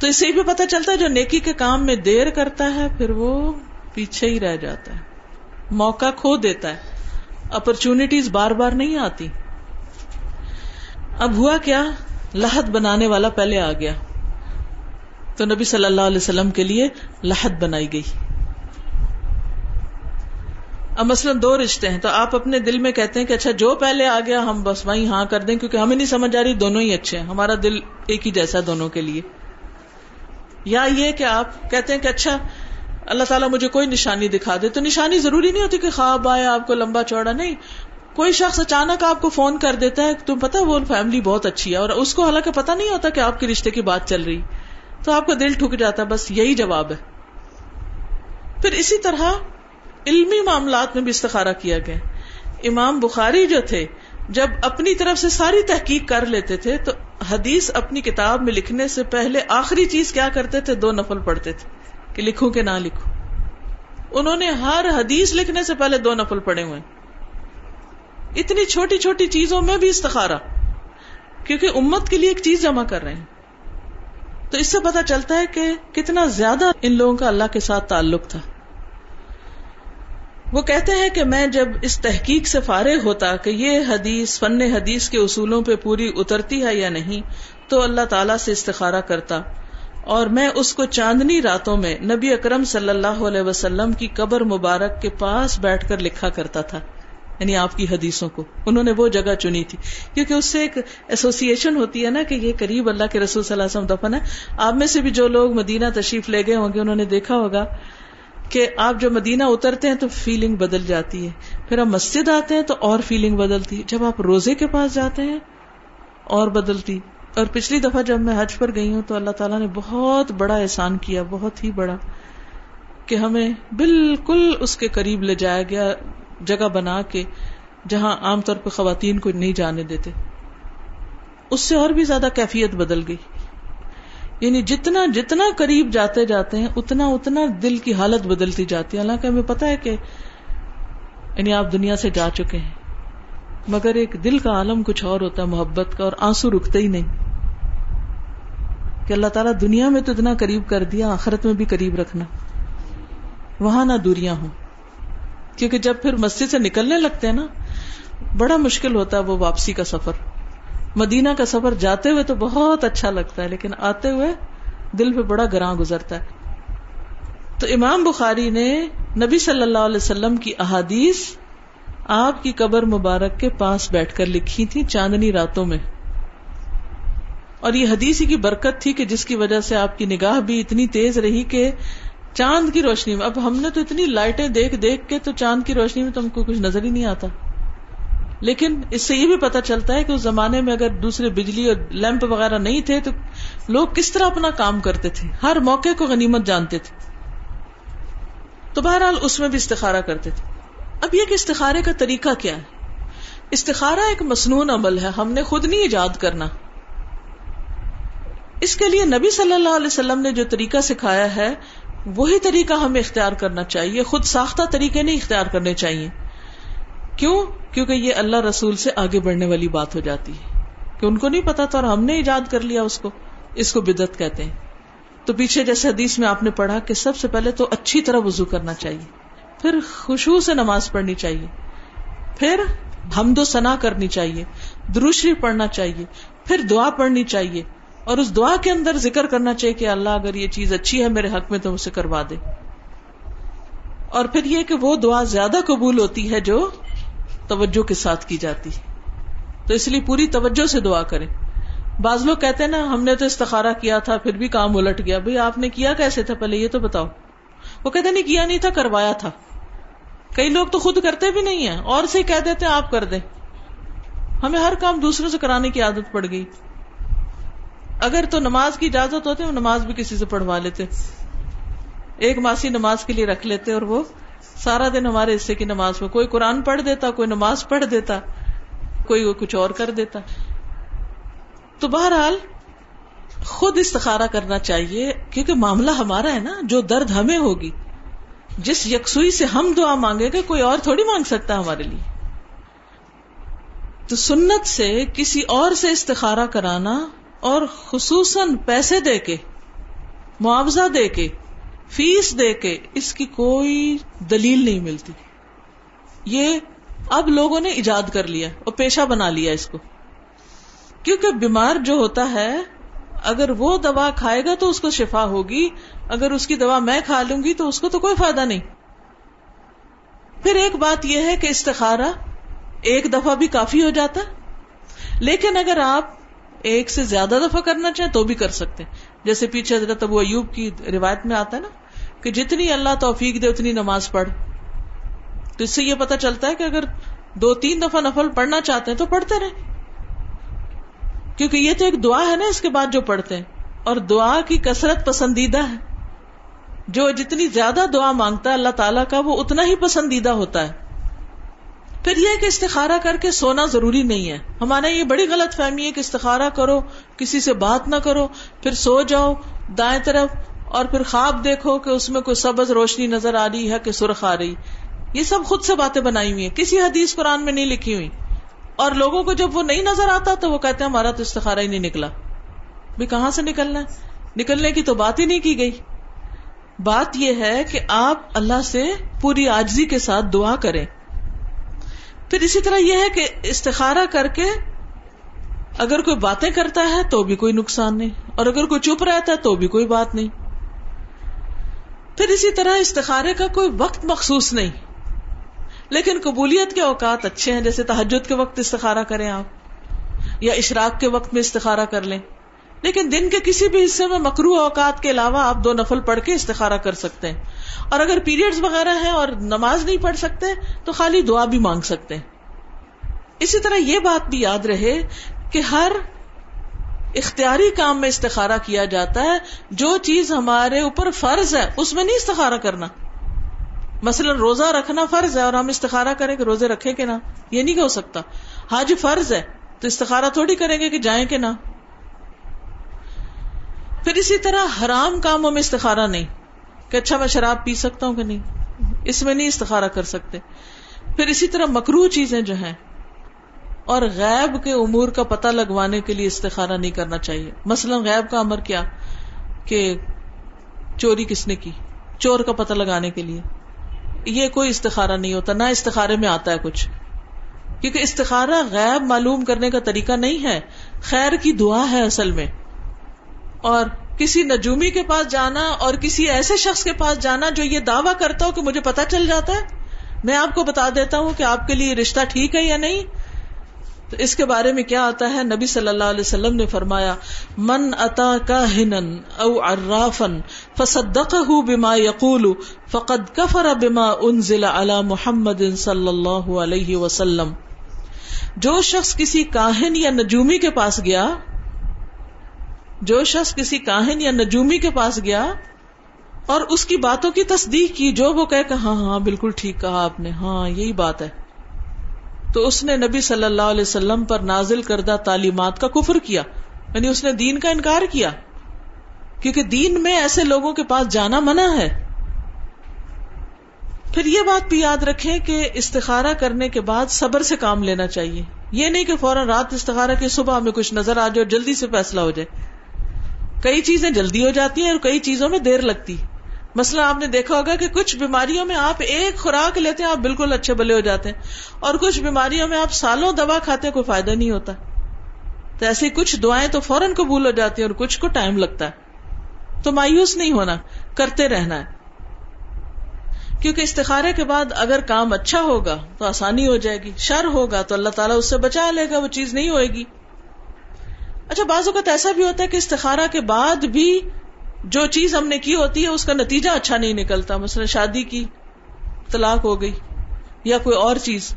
تو اس سے بھی پتا چلتا ہے، جو نیکی کے کام میں دیر کرتا ہے، پھر وہ پیچھے ہی رہ جاتا ہے۔ موقع کھو دیتا ہے۔ اپرچونٹیز بار بار نہیں آتی۔ اب ہوا کیا؟ لہد بنانے والا پہلے آ گیا۔ تو نبی صلی اللہ علیہ وسلم کے لیے لہد بنائی گئی۔ اب مثلاً دو رشتے ہیں، تو آپ اپنے دل میں کہتے ہیں کہ اچھا جو پہلے آ گیا، ہم بس وہیں ہاں کر دیں، کیونکہ ہمیں نہیں سمجھ آ رہی، دونوں ہی اچھے ہیں۔ ہمارا دل ایک ہی جیسا دونوں کے لیے۔ یا یہ کہ آپ کہتے ہیں کہ اچھا اللہ تعالیٰ مجھے کوئی نشانی دکھا دے، تو نشانی ضروری نہیں ہوتی کہ خواب آئے، آپ کو لمبا چوڑا، نہیں۔ کوئی شخص اچانک آپ کو فون کر دیتا ہے تم پتا وہ فیملی بہت اچھی ہے اور اس کو حالانکہ پتا نہیں ہوتا کہ آپ کے رشتے کی بات چل رہی تو آپ کا دل ٹھک جاتا ہے، بس یہی جواب ہے۔ پھر اسی طرح علمی معاملات میں بھی استخارہ کیا گیا۔ امام بخاری جو تھے، جب اپنی طرف سے ساری تحقیق کر لیتے تھے تو حدیث اپنی کتاب میں لکھنے سے پہلے آخری چیز کیا کرتے تھے؟ دو نفل پڑھتے تھے کہ لکھوں کہ نہ لکھوں۔ انہوں نے ہر حدیث لکھنے سے پہلے دو نفل پڑے ہوئے۔ اتنی چھوٹی چھوٹی چیزوں میں بھی استخارا کیونکہ امت کے لیے ایک چیز جمع کر رہے ہیں۔ تو اس سے پتا چلتا ہے کہ کتنا زیادہ ان لوگوں کا اللہ کے ساتھ تعلق تھا۔ وہ کہتے ہیں کہ میں جب اس تحقیق سے فارغ ہوتا کہ یہ حدیث، فن حدیث کے اصولوں پہ پوری اترتی ہے یا نہیں، تو اللہ تعالی سے استخارہ کرتا۔ اور میں اس کو چاندنی راتوں میں نبی اکرم صلی اللہ علیہ وسلم کی قبر مبارک کے پاس بیٹھ کر لکھا کرتا تھا۔ یعنی آپ کی حدیثوں کو، انہوں نے وہ جگہ چنی تھی۔ کیونکہ اس سے ایک ایسوسیشن ہوتی ہے نا کہ یہ قریب اللہ کے رسول صلی اللہ علیہ وسلم دفن ہے۔ آپ میں سے بھی جو لوگ مدینہ تشریف لے گئے ہوں گے، انہوں نے دیکھا ہوگا کہ آپ جب مدینہ اترتے ہیں تو فیلنگ بدل جاتی ہے۔ پھر آپ مسجد آتے ہیں تو اور فیلنگ بدلتی جب آپ روزے کے پاس جاتے ہیں، اور بدلتی۔ اور پچھلی دفعہ جب میں حج پر گئی ہوں تو اللہ تعالیٰ نے بہت بڑا احسان کیا، بہت ہی بڑا کہ ہمیں بالکل اس کے قریب لے جایا گیا۔ جگہ بنا کے جہاں عام طور پہ خواتین کو نہیں جانے دیتے۔ اس سے اور بھی زیادہ کیفیت بدل گئی۔ یعنی جتنا جتنا قریب جاتے جاتے ہیں، اتنا اتنا دل کی حالت بدلتی جاتی ہے۔ حالانکہ ہمیں پتا ہے کہ یعنی آپ دنیا سے جا چکے ہیں، مگر ایک دل کا عالم کچھ اور ہوتا ہے، محبت کا، اور آنسو رکتے ہی نہیں۔ کہ اللہ تعالیٰ دنیا میں تو اتنا قریب کر دیا، آخرت میں بھی قریب رکھنا۔ وہاں نہ دوریاں ہوں۔ کیونکہ جب پھر مسجد سے نکلنے لگتے ہیں نا، بڑا مشکل ہوتا ہے وہ واپسی کا سفر۔ مدینہ کا سفر جاتے ہوئے تو بہت اچھا لگتا ہے، لیکن آتے ہوئے دل پہ بڑا گراں گزرتا ہے۔ تو امام بخاری نے نبی صلی اللہ علیہ وسلم کی احادیث آپ کی قبر مبارک کے پاس بیٹھ کر لکھی تھی چاندنی راتوں میں۔ اور یہ حدیث کی برکت تھی کہ جس کی وجہ سے آپ کی نگاہ بھی اتنی تیز رہی کہ چاند کی روشنی میں۔ اب ہم نے تو اتنی لائٹیں دیکھ دیکھ کے تو چاند کی روشنی میں تو ہم کو کچھ نظر ہی نہیں آتا۔ لیکن اس سے یہ بھی پتا چلتا ہے کہ اس زمانے میں اگر دوسرے بجلی اور لیمپ وغیرہ نہیں تھے تو لوگ کس طرح اپنا کام کرتے تھے۔ ہر موقع کو غنیمت جانتے تھے۔ تو بہرحال اس میں بھی استخارہ کرتے تھے۔ اب یہ کہ استخارے کا طریقہ کیا ہے؟ استخارہ ایک مصنون عمل ہے۔ ہم نے خود نہیں ایجاد کرنا۔ اس کے لیے نبی صلی اللہ علیہ وسلم نے جو طریقہ سکھایا ہے وہی طریقہ ہمیں اختیار کرنا چاہیے، خود ساختہ طریقے نہیں اختیار کرنے چاہیے۔ کیوں؟ کیونکہ یہ اللہ رسول سے آگے بڑھنے والی بات ہو جاتی ہے۔ کہ ان کو نہیں پتا تھا اور ہم نے ایجاد کر لیا اس کو اس کو بدت کہتے ہیں۔ تو پیچھے جیسے حدیث میں آپ نے پڑھا کہ سب سے پہلے تو اچھی طرح وضو کرنا چاہیے، پھر خوشبو سے نماز پڑھنی چاہیے، پھر حمد و ثنا کرنی چاہیے دروشری پڑھنا چاہیے، پھر دعا پڑھنی چاہیے۔ اور اس دعا کے اندر ذکر کرنا چاہیے کہ اللہ اگر یہ چیز اچھی ہے، میرے حق میں تو اسے کروا دے۔ اور پھر یہ کہ وہ دعا زیادہ قبول ہوتی ہے جو توجہ کے ساتھ کی جاتی تو اس لیے پوری توجہ سے دعا کریں۔ بعض لوگ کہتے ہیں نا، ہم نے تو استخارا کیا تھا، پھر بھی کام الٹ گیا۔ بھائی آپ نے کیا کیسے تھا؟ پہلے یہ تو بتاؤ۔ وہ کہتے نہیں، کیا نہیں تھا، کروایا تھا۔ کئی لوگ تو خود کرتے بھی نہیں ہیں۔ اور سے کہہ دیتے آپ کر دیں۔ ہمیں ہر کام دوسروں سے کرانے کی عادت پڑ گئی۔ اگر تو نماز کی اجازت ہوتی نماز بھی کسی سے پڑھوا لیتے۔ ایک ماسی نماز کے لیے رکھ لیتے اور وہ سارا دن ہمارے حصے کی نماز میں، کوئی قرآن پڑھ دیتا، کوئی نماز پڑھ دیتا، کوئی کچھ اور کر دیتا۔ تو بہرحال خود استخارا کرنا چاہیے، کیونکہ معاملہ ہمارا ہے نا، جو درد ہمیں ہوگی۔ جس یکسوئی سے ہم دعا مانگے گا کوئی اور تھوڑی مانگ سکتا ہمارے لیے۔ تو سنت سے کسی اور سے استخارا کرانا اور خصوصاً پیسے دے کے، معاوضہ دے کے، فیس دے کے اس کی کوئی دلیل نہیں ملتی۔ یہ اب لوگوں نے ایجاد کر لیا اور پیشہ بنا لیا اس کو۔ کیونکہ بیمار جو ہوتا ہے، اگر وہ دوا کھائے گا تو اس کو شفا ہوگی، اگر اس کی دوا میں کھا لوں گی تو اس کو تو کوئی فائدہ نہیں۔ پھر ایک بات یہ ہے کہ استخارا ایک دفعہ بھی کافی ہو جاتا۔ لیکن اگر آپ ایک سے زیادہ دفعہ کرنا چاہیں تو بھی کر سکتے ہیں۔ جیسے پیچھے حضرت ابو ایوب کی روایت میں آتا ہے نا کہ جتنی اللہ توفیق دے اتنی نماز پڑھ۔ تو اس سے یہ پتا چلتا ہے کہ اگر دو تین دفعہ نفل پڑھنا چاہتے ہیں تو پڑھتے رہے کیونکہ یہ تو ایک دعا ہے نا اس کے بعد جو پڑھتے ہیں۔ اور دعا کی کثرت پسندیدہ ہے۔ جو جتنی زیادہ دعا مانگتا ہے اللہ تعالیٰ کا وہ اتنا ہی پسندیدہ ہوتا ہے۔ پھر یہ کہ استخارا کر کے سونا ضروری نہیں ہے۔ ہمارا یہ بڑی غلط فہمی ہے کہ استخارا کرو، کسی سے بات نہ کرو، پھر سو جاؤ دائیں طرف اور پھر خواب دیکھو کہ اس میں کوئی سبز روشنی نظر آ رہی ہے کہ سرخ آ رہی۔ یہ سب خود سے باتیں بنائی ہوئی ہیں۔ کسی حدیث قرآن میں نہیں لکھی ہوئی۔ اور لوگوں کو جب وہ نہیں نظر آتا تو وہ کہتے ہیں ہمارا تو استخارا ہی نہیں نکلا۔ بھی کہاں سے نکلنا ہے؟ نکلنے کی تو بات ہی نہیں کی گئی۔ بات یہ ہے کہ آپ اللہ سے پوری آجزی کے ساتھ دعا کریں۔ پھر اسی طرح یہ ہے کہ استخارا کر کے اگر کوئی باتیں کرتا ہے تو بھی کوئی نقصان نہیں، اور اگر کوئی چپ رہتا ہے تو بھی کوئی بات نہیں۔ پھر اسی طرح استخارے کا کوئی وقت مخصوص نہیں۔ لیکن قبولیت کے اوقات اچھے ہیں، جیسے تحجد کے وقت استخارہ کریں آپ، یا اشراق کے وقت میں استخارہ کر لیں۔ لیکن دن کے کسی بھی حصے میں مکرو اوقات کے علاوہ آپ دو نفل پڑھ کے استخارہ کر سکتے ہیں۔ اور اگر پیریڈز وغیرہ ہیں اور نماز نہیں پڑھ سکتے تو خالی دعا بھی مانگ سکتے ہیں۔ اسی طرح یہ بات بھی یاد رہے کہ ہر اختیاری کام میں استخارہ کیا جاتا ہے۔ جو چیز ہمارے اوپر فرض ہے، اس میں نہیں استخارہ کرنا۔ مثلا روزہ رکھنا فرض ہے اور ہم استخارہ کریں کہ روزے رکھے کہ نہ، یہ نہیں ہو سکتا۔ حج فرض ہے، تو استخارہ تھوڑی کریں گے کہ جائیں کہ نہ۔ پھر اسی طرح حرام کاموں میں استخارہ نہیں۔ کہ اچھا میں شراب پی سکتا ہوں کہ نہیں؟ اس میں نہیں استخارہ کر سکتے۔ پھر اسی طرح مکرو چیزیں جو ہیں، اور غیب کے امور کا پتہ لگوانے کے لیے استخارہ نہیں کرنا چاہیے۔ مثلا غیب کا امر کیا کہ چوری کس نے کی؟ چور کا پتہ لگانے کے لیے۔ یہ کوئی استخارہ نہیں ہوتا، نہ استخارے میں آتا ہے کچھ۔ کیونکہ استخارہ غیب معلوم کرنے کا طریقہ نہیں ہے۔ خیر کی دعا ہے اصل میں۔ اور کسی نجومی کے پاس جانا اور کسی ایسے شخص کے پاس جانا جو یہ دعویٰ کرتا ہو کہ مجھے پتا چل جاتا ہے؟ میں آپ کو بتا دیتا ہوں کہ آپ کے لیے رشتہ ٹھیک ہے یا نہیں۔ تو اس کے بارے میں کیا آتا ہے؟ نبی صلی اللہ علیہ وسلم نے فرمایا، من اتا کا ہنن او ارافن فصدق بما یقول فقد کفر بما انزل على محمد صلی اللہ علیہ وسلم۔ جو شخص کسی کاہن یا نجومی کے پاس گیا جو شخص کسی کاہن یا نجومی کے پاس گیا اور اس کی باتوں کی تصدیق کی، جو وہ کہ ہاں ہاں بالکل ٹھیک کہا آپ نے ہاں یہی بات ہے۔ تو اس نے نبی صلی اللہ علیہ وسلم پر نازل کردہ تعلیمات کا کفر کیا یعنی اس نے دین کا انکار کیا۔ کیونکہ دین میں ایسے لوگوں کے پاس جانا منع ہے۔ پھر یہ بات بھی یاد رکھیں کہ استخارہ کرنے کے بعد صبر سے کام لینا چاہیے۔ یہ نہیں کہ فوراً رات استخارہ کی صبح ہمیں کچھ نظر آ جائے اور جلدی سے فیصلہ ہو جائے۔ کئی چیزیں جلدی ہو جاتی ہیں اور کئی چیزوں میں دیر لگتی مثلا آپ نے دیکھا ہوگا کہ کچھ بیماریوں میں آپ ایک خوراک لیتے ہیں، آپ بالکل اچھے بلے ہو جاتے ہیں۔ اور کچھ بیماریوں میں آپ سالوں دوا کھاتے ہیں، کوئی فائدہ نہیں ہوتا۔ تو ایسی کچھ دعائیں تو فوراً قبول ہو جاتی ہیں اور کچھ کو ٹائم لگتا ہے۔ تو مایوس نہیں ہونا، کرتے رہنا ہے۔ کیونکہ استخارے کے بعد اگر کام اچھا ہوگا تو آسانی ہو جائے گی، شر ہوگا تو اللہ تعالیٰ اس سے بچا لے گا، وہ چیز نہیں ہوئے گی۔ اچھا بعض اوقات ایسا بھی ہوتا ہے کہ استخارہ کے بعد بھی جو چیز ہم نے کی ہوتی ہے، اس کا نتیجہ اچھا نہیں نکلتا۔ مثلا شادی کی طلاق ہو گئی یا کوئی اور چیز۔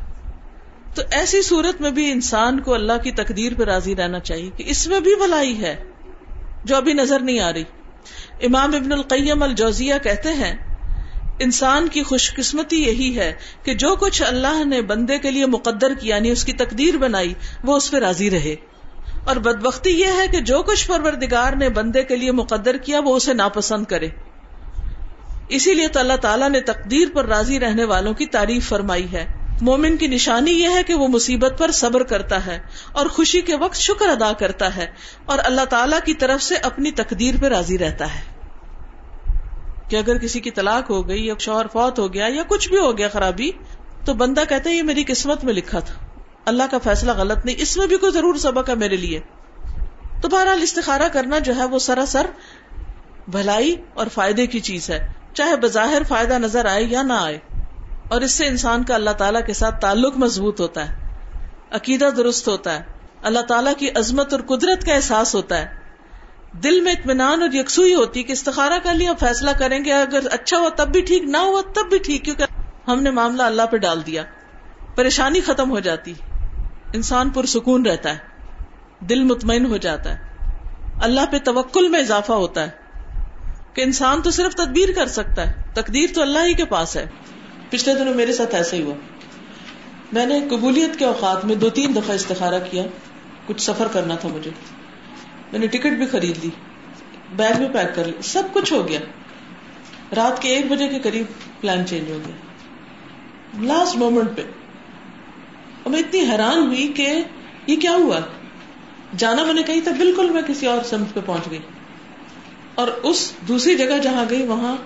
تو ایسی صورت میں بھی انسان کو اللہ کی تقدیر پہ راضی رہنا چاہیے کہ اس میں بھی بھلائی ہے جو ابھی نظر نہیں آ رہی۔ امام ابن القیم الجوزیہ کہتے ہیں، انسان کی خوش قسمتی یہی ہے کہ جو کچھ اللہ نے بندے کے لیے مقدر کیا یعنی اس کی تقدیر بنائی، وہ اس پہ راضی رہے۔ اور بدبختی یہ ہے کہ جو کچھ پروردگار نے بندے کے لیے مقدر کیا وہ اسے ناپسند کرے۔ اسی لیے تو اللہ تعالیٰ نے تقدیر پر راضی رہنے والوں کی تعریف فرمائی ہے۔ مومن کی نشانی یہ ہے کہ وہ مصیبت پر صبر کرتا ہے اور خوشی کے وقت شکر ادا کرتا ہے اور اللہ تعالیٰ کی طرف سے اپنی تقدیر پہ راضی رہتا ہے۔ کہ اگر کسی کی طلاق ہو گئی یا شوہر فوت ہو گیا یا کچھ بھی ہو گیا خرابی، تو بندہ کہتا ہے یہ میری قسمت میں لکھا تھا۔ اللہ کا فیصلہ غلط نہیں، اس میں بھی کوئی ضرور سبق ہے میرے لیے۔ تو بہرحال استخارہ کرنا جو ہے وہ سراسر بھلائی اور فائدے کی چیز ہے۔ چاہے بظاہر فائدہ نظر آئے یا نہ آئے۔ اور اس سے انسان کا اللہ تعالیٰ کے ساتھ تعلق مضبوط ہوتا ہے۔ عقیدہ درست ہوتا ہے۔ اللہ تعالیٰ کی عظمت اور قدرت کا احساس ہوتا ہے۔ دل میں اطمینان اور یکسوئی ہوتی کہ استخارہ کر لیا، فیصلہ کریں گے۔ اگر اچھا ہوا تب بھی ٹھیک، نہ ہوا تب بھی ٹھیک، کیونکہ ہم نے معاملہ اللہ پہ ڈال دیا۔ پریشانی ختم ہو جاتی۔ انسان پرسکون رہتا ہے، دل مطمئن ہو جاتا ہے۔ اللہ پہ توکل میں اضافہ ہوتا ہے۔ کہ انسان تو صرف تدبیر کر سکتا ہے، تقدیر تو اللہ ہی کے پاس ہے۔ پچھلے دنوں میرے ساتھ ایسے ہی ہوا۔ میں نے قبولیت کے اوقات میں دو تین دفعہ استخارہ کیا۔ کچھ سفر کرنا تھا مجھے۔ میں نے ٹکٹ بھی خرید لی۔ بیگ بھی پیک کر لی۔ سب کچھ ہو گیا۔ رات کے ایک بجے کے قریب پلان چینج ہو گیا۔ لاسٹ مومنٹ پہ۔ اور میں اتنی حیران ہوئی کہ یہ کیا ہوا؟ جانا میں نے کہی تھا، بالکل میں کسی اور سمت پہ پہنچ گئی۔ اور اس دوسری جگہ جہاں گئی، وہاں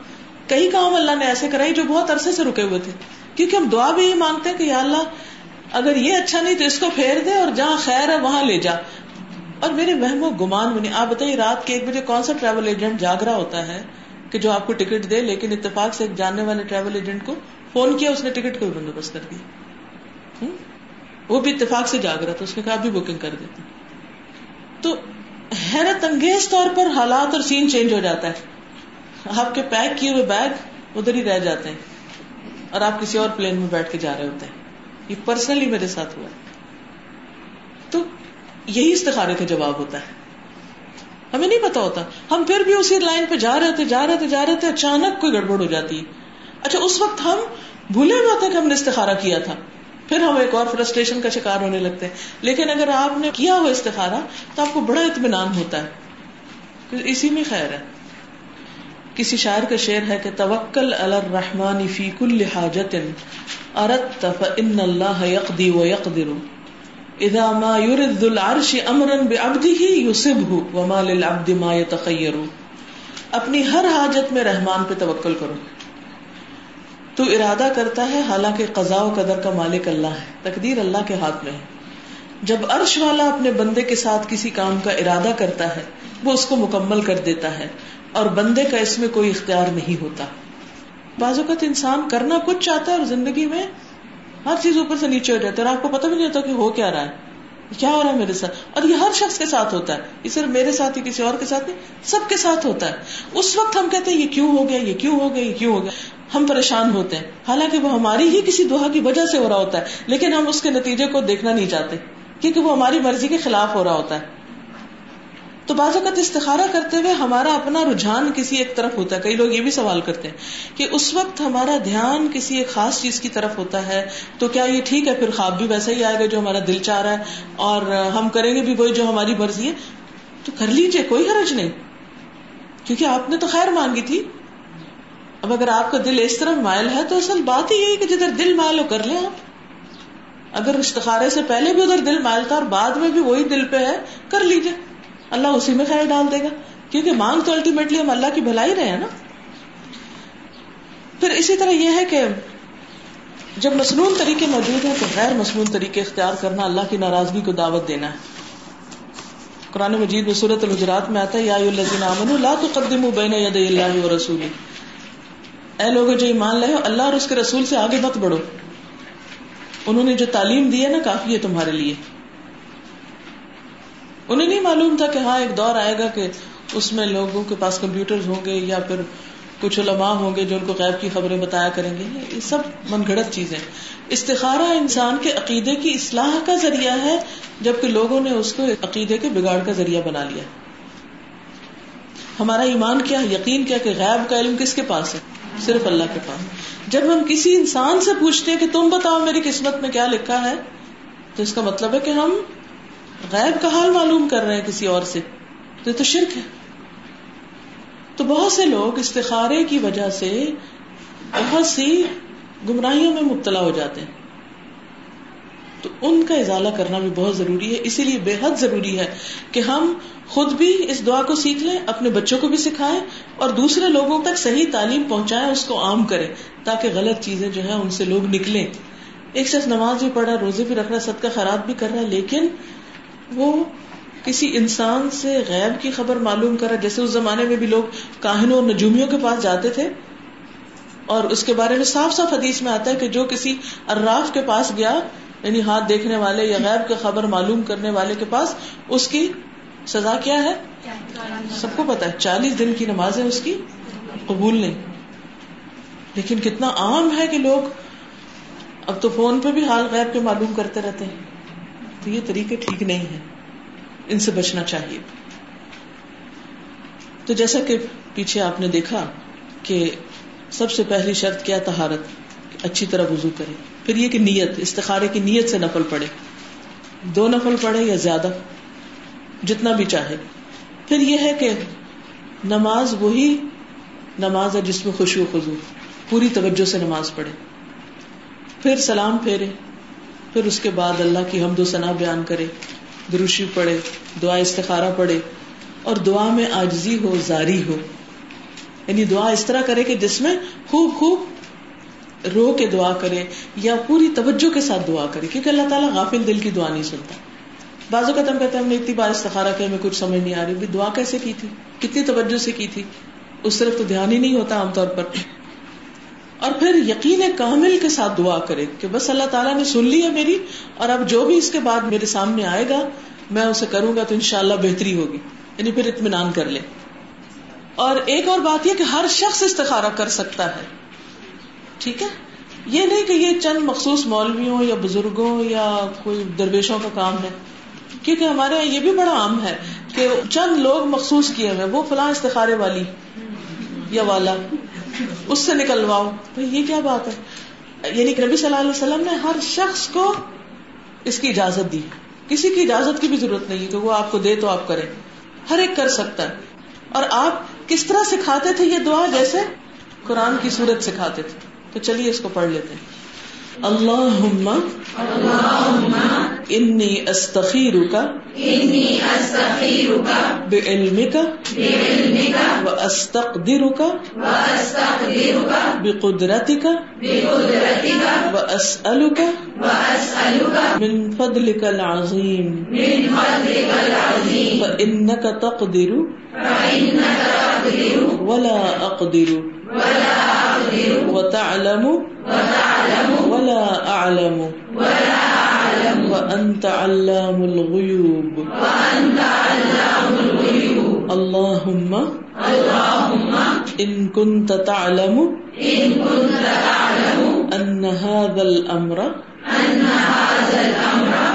کئی کام اللہ نے ایسے کرائی جو بہت عرصے سے رکے ہوئے تھے۔ کیونکہ ہم دعا بھی یہ مانگتے ہیں کہ یا اللہ، اگر یہ اچھا نہیں تو اس کو پھیر دے اور جہاں خیر ہے وہاں لے جا۔ اور میرے وہم و گمان بنی آپ بتائیے، رات کے ایک بجے کون سا ٹریول ایجنٹ جاگ رہا ہوتا ہے کہ جو آپ کو ٹکٹ دے، لیکن اتفاق سے ایک جاننے والے ٹریول ایجنٹ کو فون کیا، اس نے ٹکٹ کا بندوبست کر دیا۔ وہ بھی اتفاق سے جاگ رہا تھا، اس نے کہا بھی بکنگ کر دیتی تو حیرت انگیز طور پر حالات اور سین چینج ہو جاتا ہے۔ آپ کے پیک کیے ہوئے بیگ ادھر ہی رہ جاتے ہیں اور آپ کسی اور پلین میں بیٹھ کے جا رہے ہوتے ہیں۔ یہ پرسنلی میرے ساتھ ہوا۔ تو یہی استخارے کا جواب ہوتا ہے۔ ہمیں نہیں پتا ہوتا۔ ہم پھر بھی اسی لائن پہ جا رہے تھے جا رہے تھے جا رہے تھے اچانک کوئی گڑبڑ ہو جاتی۔ ہے اچھا اس وقت ہم بھولے ہوئے تھے کہ ہم نے استخارہ کیا تھا۔ پھر ہم ایک اور فرسٹریشن کا شکار ہونے لگتے ہیں۔ لیکن اگر آپ نے کیا ہوا استخارہ، تو آپ کو بڑا اطمینان ہوتا ہے۔ اسی میں خیر ہے۔ کسی شاعر کا شعر ہے کہ توکل علی الرحمن فی کل حاجت ارت فان اللہ یقضی و یقدر۔ اذا ما يرد العرش امرا بعبده يصبه وما للعبد ما يتخير اپنی ہر حاجت میں رحمان پہ توکل کرو۔ تو ارادہ کرتا ہے، حالانکہ قضاء و قدر کا مالک اللہ ہے، تقدیر اللہ کے ہاتھ میں ہے۔ جب عرش والا اپنے بندے کے ساتھ کسی کام کا ارادہ کرتا ہے، وہ اس کو مکمل کر دیتا ہے، اور بندے کا اس میں کوئی اختیار نہیں ہوتا۔ بعض اوقات انسان کرنا کچھ چاہتا ہے اور زندگی میں ہر چیز اوپر سے نیچے ہو جاتا ہے اور آپ کو پتہ بھی نہیں ہوتا کہ ہو کیا رہا ہے۔ کیا ہو رہا ہے میرے ساتھ؟ اور یہ ہر شخص کے ساتھ ہوتا ہے۔ یہ صرف میرے ساتھ ہی، کسی اور کے ساتھ نہیں، سب کے ساتھ ہوتا ہے۔ اس وقت ہم کہتے ہیں، یہ کیوں ہو گیا، یہ کیوں ہو گیا، یہ کیوں ہو گیا؟ ہم پریشان ہوتے ہیں۔ حالانکہ وہ ہماری ہی کسی دعا کی وجہ سے ہو رہا ہوتا ہے، لیکن ہم اس کے نتیجے کو دیکھنا نہیں چاہتے، کیونکہ وہ ہماری مرضی کے خلاف ہو رہا ہوتا ہے۔ تو بعض اوقات استخارہ کرتے ہوئے ہمارا اپنا رجحان کسی ایک طرف ہوتا ہے۔ کئی لوگ یہ بھی سوال کرتے ہیں کہ اس وقت ہمارا دھیان کسی ایک خاص چیز کی طرف ہوتا ہے تو کیا یہ ٹھیک ہے؟ پھر خواب بھی ویسا ہی آئے گا جو ہمارا دل چاہ رہا ہے اور ہم کریں گے بھی وہی جو ہماری مرضی ہے۔ تو کر لیجیے کوئی حرج نہیں۔ کیونکہ آپ نے تو خیر مانگی تھی۔ اب اگر آپ کا دل اس طرح مائل ہے تو اصل بات ہی یہی کہ جدھر دل مائل ہو، کر لیں آپ۔ اگر استخارے سے پہلے بھی ادھر دل مائل تھا اور بعد میں بھی وہی دل پہ ہے، کر لیجیے اللہ اسی میں خیر ڈال دے گا۔ کیونکہ مانگ تو الٹیمیٹلی ہم اللہ کی بھلائی رہے ہیں نا۔ پھر اسی طرح یہ ہے کہ جب مصنون طریقے موجود ہیں تو غیر مصنون طریقے اختیار کرنا اللہ کی ناراضگی کو دعوت دینا ہے۔ قرآن مجید میں صورت الحجرات میں آتا ہے، یا لا تقدموا بین ید اللہ و رسول اے لوگ جو ایمان لے اللہ اور اس کے رسول سے آگے مت بڑھو۔ انہوں نے جو تعلیم دی ہے نا کافی ہے تمہارے لیے۔ انہیں نہیں معلوم تھا کہ ہاں ایک دور آئے گا کہ اس میں لوگوں کے پاس کمپیوٹر ہوں گے یا پھر کچھ علماء ہوں گے جو ان کو غیب کی خبریں بتایا کریں گے۔ یہ سب من گھڑت چیزیں۔ استخارہ انسان کے عقیدے کی اصلاح کا ذریعہ ہے، جبکہ لوگوں نے اس کو عقیدے کے بگاڑ کا ذریعہ بنا لیا۔ ہمارا ایمان کیا، یقین کیا کہ غیب کا علم کس کے پاس ہے؟ صرف اللہ کے پاس۔ جب ہم کسی انسان سے پوچھتے ہیں کہ تم بتاؤ میری قسمت میں کیا لکھا ہے، تو اس کا مطلب ہے کہ ہم غیب کا حال معلوم کر رہے ہیں کسی اور سے۔ تو یہ تو شرک ہے۔ تو بہت سے لوگ استخارے کی وجہ سے بہت سی گمراہیوں میں مبتلا ہو جاتے ہیں۔ تو ان کا ازالہ کرنا بھی بہت ضروری ہے۔ اسی لیے بے حد ضروری ہے کہ ہم خود بھی اس دعا کو سیکھ لیں، اپنے بچوں کو بھی سکھائیں اور دوسرے لوگوں تک صحیح تعلیم پہنچائیں، اس کو عام کریں تاکہ غلط چیزیں جو ہیں ان سے لوگ نکلیں۔ ایک شخص نماز بھی پڑھ رہا روزے بھی رکھ رہا سد کا خراب بھی کر رہا ہے لیکن وہ کسی انسان سے غیب کی خبر معلوم کرا جیسے اس زمانے میں بھی لوگ کاہنوں اور نجومیوں کے پاس جاتے تھے۔ اور اس کے بارے میں صاف صاف حدیث میں آتا ہے کہ جو کسی اراف کے پاس گیا یعنی ہاتھ دیکھنے والے یا غیب کی خبر معلوم کرنے والے کے پاس، اس کی سزا کیا ہے؟ سب کو پتا ہے، چالیس دن کی نمازیں اس کی قبول نہیں۔ لیکن کتنا عام ہے کہ لوگ اب تو فون پہ بھی حال غیب کے معلوم کرتے رہتے ہیں۔ تو یہ طریقے ٹھیک نہیں ہے ان سے بچنا چاہیے۔ تو جیسا کہ پیچھے آپ نے دیکھا کہ سب سے پہلی شرط کیا تہارت اچھی طرح وضو کرے۔ پھر یہ کہ نیت، استخارے کی نیت سے نفل پڑے دو نفل پڑھے یا زیادہ، جتنا بھی چاہے۔ پھر یہ ہے کہ نماز وہی نماز ہے جس میں خوشی و خزو پوری توجہ سے نماز پڑھے۔ پھر سلام پھیرے۔ پھر اس کے بعد اللہ کی حمد و ثنا بیان کرے، دروشی پڑھے، دعا استخارہ پڑھے، اور دعا میں آجزی ہو، زاری ہو۔ یعنی دعا اس طرح کرے کہ جس میں خوب خوب رو کے دعا کرے یا پوری توجہ کے ساتھ دعا کرے، کیونکہ اللہ تعالیٰ غافل دل کی دعا نہیں سنتا۔ بازو قدم کہتے ہم نے اتنی بار استخارا کیا، ہمیں کچھ سمجھ نہیں آ رہی۔ دعا کیسے کی تھی؟ کتنی توجہ سے کی تھی؟ اس طرف تو دھیان ہی نہیں ہوتا عام طور پر۔ اور پھر یقین کامل کے ساتھ دعا کرے کہ بس اللہ تعالیٰ نے سن لی ہے میری اور اب جو بھی اس کے بعد میرے سامنے آئے گا، میں اسے کروں گا تو انشاءاللہ بہتری ہوگی۔ یعنی پھر اطمینان کر لے۔ اور ایک اور بات یہ کہ ہر شخص استخارا کر سکتا ہے۔ ٹھیک ہے؟ یہ نہیں کہ یہ چند مخصوص مولویوں یا بزرگوں یا کوئی درویشوں کا کام ہے۔ کیونکہ ہمارے یہاں یہ بھی بڑا عام ہے کہ چند لوگ مخصوص کیے ہوئے وہ فلاں استخارے والی یا والا۔ اس سے نکلواؤ۔ یہ کیا بات ہے؟ یعنی کہ نبی صلی اللہ علیہ وسلم نے ہر شخص کو اس کی اجازت دی۔ کسی کی اجازت کی بھی ضرورت نہیں کہ وہ آپ کو دے تو آپ کریں۔ ہر ایک کر سکتا ہے۔ اور آپ کس طرح سکھاتے تھے یہ دعا؟ جیسے قرآن کی صورت سکھاتے تھے۔ تو چلیے اس کو پڑھ لیتے ہیں۔ اللهم اللهم إني أستخيرك إني أستخيرك بعلمك بعلمك وأستقدرك وأستقدرك بقدرتك بقدرتك وأسألك وأسألك من فضلك العظيم من فضلك العظيم فإنك تقدر فإنك تقدر ولا أقدر ولا أقدر وتعلم وتعلم ولا أعلم. ولا أعلم. وأنت علام الغيوب. وأنت علام الغيوب. اللهم اللهم إن كنت تعلم إن كنت تعلم أن هذا الأمر أن هذا الأمر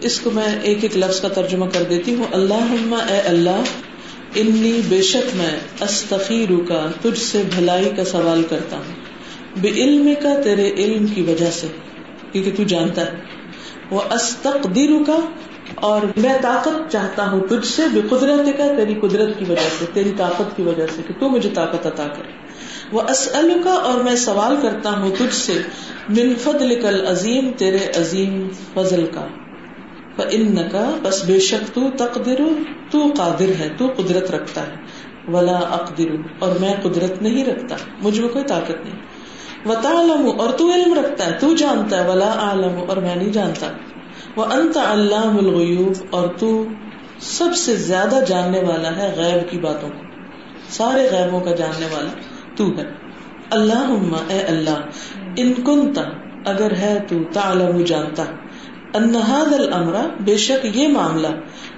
اس کو میں ایک ایک لفظ کا ترجمہ کر دیتی ہوں۔ اللہ اے اللہ، انی بے شک میں استخیر کا تجھ سے بھلائی کا سوال کرتا ہوں۔ بے علم کا تیرے علم کی وجہ سے، کیونکہ تو جانتا ہے۔ وہ استقدیر کا اور میں طاقت چاہتا ہوں تجھ سے، بے قدرت کا تیری قدرت کی وجہ سے، تیری طاقت کی وجہ سے کہ تو مجھے طاقت عطا کرے۔ وہ اسل کا اور میں سوال کرتا ہوں تجھ سے، من فضل کل عظیم تیرے عظیم فضل کا۔ ان کا بس بے شک تو تقدر، تو قادر ہے، تو قدرت رکھتا ہے۔ ولا اقدر اور میں قدرت نہیں رکھتا، مجھ میں کوئی طاقت نہیں۔ و تعلم اور تو علم رکھتا ہے، تو جانتا ہے۔ ولا عالم اور میں نہیں جانتا۔ وہ انت علام الغیوب اور تو سب سے زیادہ جاننے والا ہے غیب کی باتوں کو۔ سارے غیبوں کا جاننے والا تو ہے۔ اللہ اے اللہ، ان کنتا اگر ہے تو تعلم جانتا۔ انہاد الامر بے شک یہ معاملہ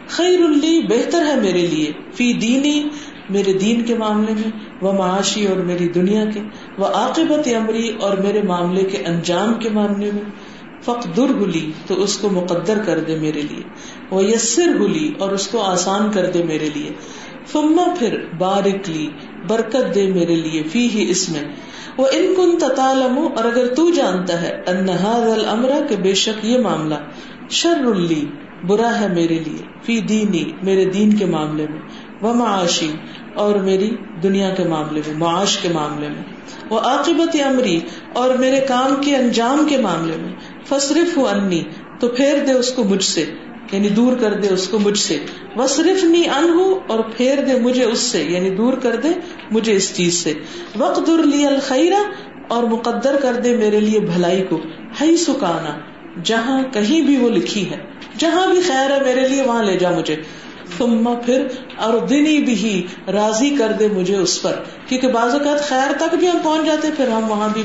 خیر اللی بہتر ہے میرے لیے، فی دینی، میرے دین کے معاملے میں وہ معاشی اور میری دنیا کے وہ عاقبت امری اور میرے معاملے کے انجام کے معاملے میں۔ فقدر ہولی تو اس کو مقدر کر دے میرے لیے۔ وہ یسر ہولی اور اس کو آسان کر دے میرے لیے۔ فما پھر بارک لی، برکت دے میرے لیے فی ہی اس میں۔ وہ ان کن تتالم اور اگر تو جانتا ہے انہاد الامر کہ بے شک یہ معاملہ شر اللی برا ہے میرے لیے فی دینی میرے دین کے معاملے میں وہ معاشی اور میری دنیا کے معاملے میں، معاش کے معاملے میں وہ عاقبت امری اور میرے کام کے انجام کے معاملے میں فصرف ہو انی تو پھیر دے اس کو مجھ سے۔ یعنی دور کر دے اس کو مجھ سے۔ وہ صرف نی ان اور پھیر دے مجھے اس سے یعنی دور کر دے مجھے اس چیز سے۔ وقت در لی الخیرہ اور مقدر کر دے میرے لیے بھلائی کو۔ ہئی سکانا جہاں کہیں بھی وہ لکھی ہے۔ جہاں بھی خیر ہے میرے لیے، وہاں لے جا مجھے۔ ثم پھر اور دنی بھی راضی کر دے مجھے اس پر۔ کیونکہ بعض اوقات خیر تک بھی ہم پہنچ جاتے پھر ہم وہاں بھی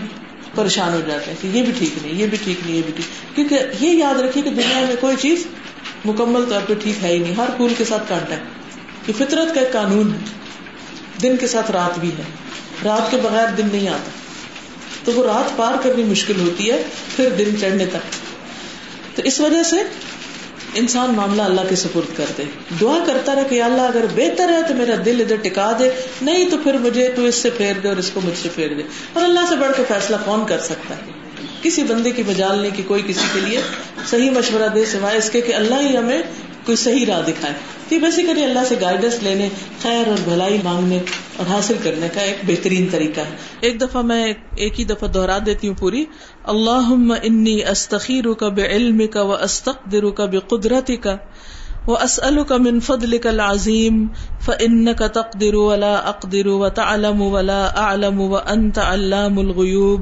پریشان ہو جاتے ہیں کہ یہ بھی ٹھیک نہیں، یہ بھی ٹھیک نہیں، یہ بھی ٹھیک۔ کیونکہ یہ یاد رکھیے کہ دنیا میں کوئی چیز مکمل طور پہ ٹھیک ہے ہی نہیں۔ ہر پھول کے ساتھ کانٹا ہے۔ یہ فطرت کا ایک قانون ہے۔ دن کے ساتھ رات بھی ہے۔ رات کے بغیر دن نہیں آتا۔ تو وہ رات پار کرنی مشکل ہوتی ہے، پھر دن چڑھنے تک۔ تو اس وجہ سے انسان معاملہ اللہ کے سپرد کر دے۔ دعا کرتا رہے کہ اللہ، اگر بہتر ہے تو میرا دل ادھر ٹکا دے۔ نہیں تو پھر مجھے تو اس سے پھیر دے اور اس کو مجھ سے پھیر دے۔ اور اللہ سے بڑھ کے فیصلہ کون کر سکتا ہے؟ کسی بندے کی مجال نہیں کہ کوئی کسی کے لیے صحیح مشورہ دے سوائے اس کے کہ اللہ ہی ہمیں کوئی صحیح راہ دکھائے۔ تو بیسیکلی اللہ سے گائیڈنس لینے، خیر اور بھلائی مانگنے اور حاصل کرنے کا ایک بہترین طریقہ ہے۔ ایک دفعہ میں ایک ہی دفعہ دوہرا دیتی ہوں پوری۔ اللہ انی استخیر کا بے علم کا و استقدر کا بے قدرتی کا وہ اسل کا من فضل کا لازیم فن کا تقدر ولا اقدر و تعلم ولا اعلم و انت علام الغیوب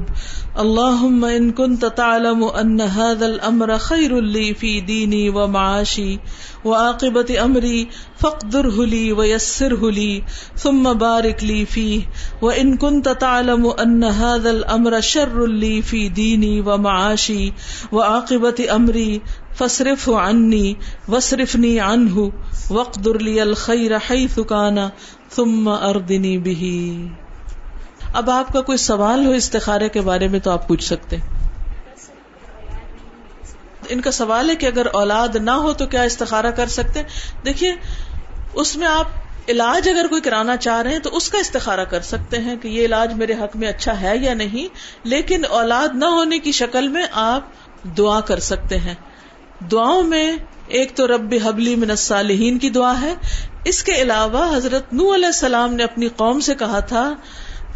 اللهم ان كنت تعلم ان هذا الامر خير لي في ديني ومعاشي وعاقبة امري فاقدره لي ويسره لي ثم بارك لي فيه وان كنت تعلم ان هذا الامر شر لي في ديني ومعاشي وعاقبة امري فاصرفه عني واصرفني عنه واقدر لي الخير حيث كان ثم ارضني به اب آپ کا کوئی سوال ہو استخارے کے بارے میں تو آپ پوچھ سکتے ان کا سوال ہے کہ اگر اولاد نہ ہو تو کیا استخارہ کر سکتے دیکھیے، اس میں آپ علاج اگر کوئی کرانا چاہ رہے ہیں تو اس کا استخارہ کر سکتے ہیں کہ یہ علاج میرے حق میں اچھا ہے یا نہیں، لیکن اولاد نہ ہونے کی شکل میں آپ دعا کر سکتے ہیں۔ دعاؤں میں ایک تو رب حبلی من الصالحین کی دعا ہے۔ اس کے علاوہ حضرت نو علیہ السلام نے اپنی قوم سے کہا تھا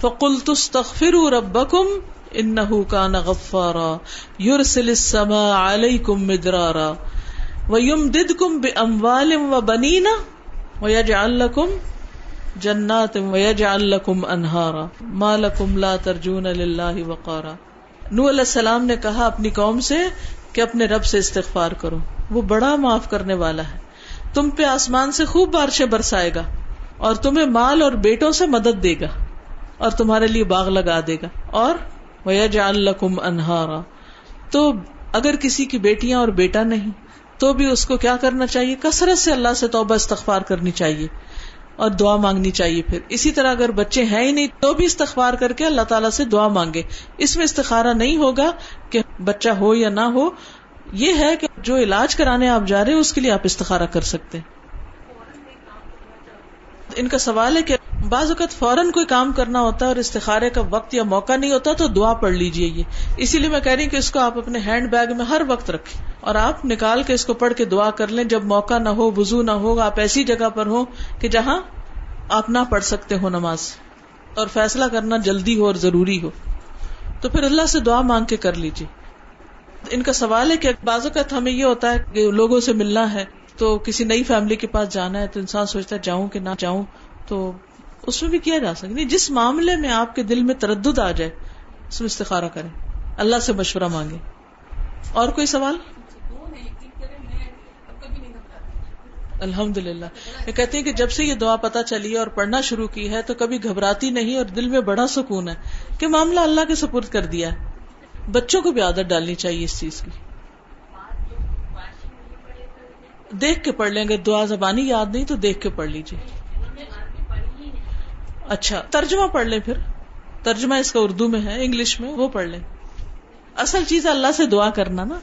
فقل تستغفر ربکم انہو کان غفارا یرسل السماء علیکم مدرارا ویمددکم باموال و بنینا ویجعل لکم جنات ویجعل لکم انہارا مالکم لا ترجون للہ وقارا۔ نو علیہ السلام نے کہا اپنی قوم سے کہ اپنے رب سے استغفار کرو۔ وہ بڑا معاف کرنے والا ہے۔ تم پہ آسمان سے خوب بارشیں برسائے گا اور تمہیں مال اور بیٹوں سے مدد دے گا اور تمہارے لیے باغ لگا دے گا۔ اور ویجعل لکم انہارا تو اگر کسی کی بیٹیاں اور بیٹا نہیں، تو بھی اس کو کیا کرنا چاہیے؟ کثرت سے اللہ سے توبہ استغفار کرنی چاہیے۔ اور دعا مانگنی چاہیے پھر۔ اسی طرح اگر بچے ہیں ہی نہیں تو بھی استغفار کر کے اللہ تعالیٰ سے دعا مانگے۔ اس میں استخارا نہیں ہوگا کہ بچہ ہو یا نہ ہو۔ یہ ہے کہ جو علاج کرانے آپ جا رہے ہیں، اس کے لیے آپ استخارا کر سکتے ہیں۔ ان کا سوال ہے کہ بعض اوقات فوراً کوئی کام کرنا ہوتا ہے اور استخارے کا وقت یا موقع نہیں ہوتا تو دعا پڑھ لیجیے یہ۔ اسی لیے میں کہہ رہی ہوں کہ اس کو آپ اپنے ہینڈ بیگ میں ہر وقت رکھیں اور آپ نکال کے اس کو پڑھ کے دعا کر لیں۔ جب موقع نہ ہو وزو نہ ہو، آپ ایسی جگہ پر ہو کہ جہاں آپ نہ پڑھ سکتے ہو نماز اور فیصلہ کرنا جلدی ہو اور ضروری ہو۔ تو پھر اللہ سے دعا مانگ کے کر لیجیے ان کا سوال ہے کہ بعض اوقات ہمیں یہ ہوتا ہے کہ لوگوں سے ملنا ہے تو کسی نئی فیملی کے پاس جانا ہے تو انسان سوچتا ہے جاؤں کہ نہ جاؤں، تو اس میں بھی کیا جا سکتا جس معاملے میں آپ کے دل میں تردد آ جائے، اس میں استخارہ کریں۔ اللہ سے مشورہ مانگے اور کوئی سوال؟ الحمد للہ یہ کہتے ہیں کہ جب سے یہ دعا پتہ چلی ہے اور پڑھنا شروع کی ہے تو کبھی گھبراتی نہیں اور دل میں بڑا سکون ہے کہ معاملہ اللہ کے سپرد کر دیا ہے۔ بچوں کو بھی عادت ڈالنی چاہیے اس چیز کی۔ دیکھ کے پڑھ لیں گے دعا زبانی یاد نہیں تو دیکھ کے پڑھ لیجیے اچھا ترجمہ پڑھ لیں پھر۔ ترجمہ اس کا اردو میں ہے انگلش میں وہ پڑھ لیں۔ اصل چیز اللہ سے دعا کرنا نا۔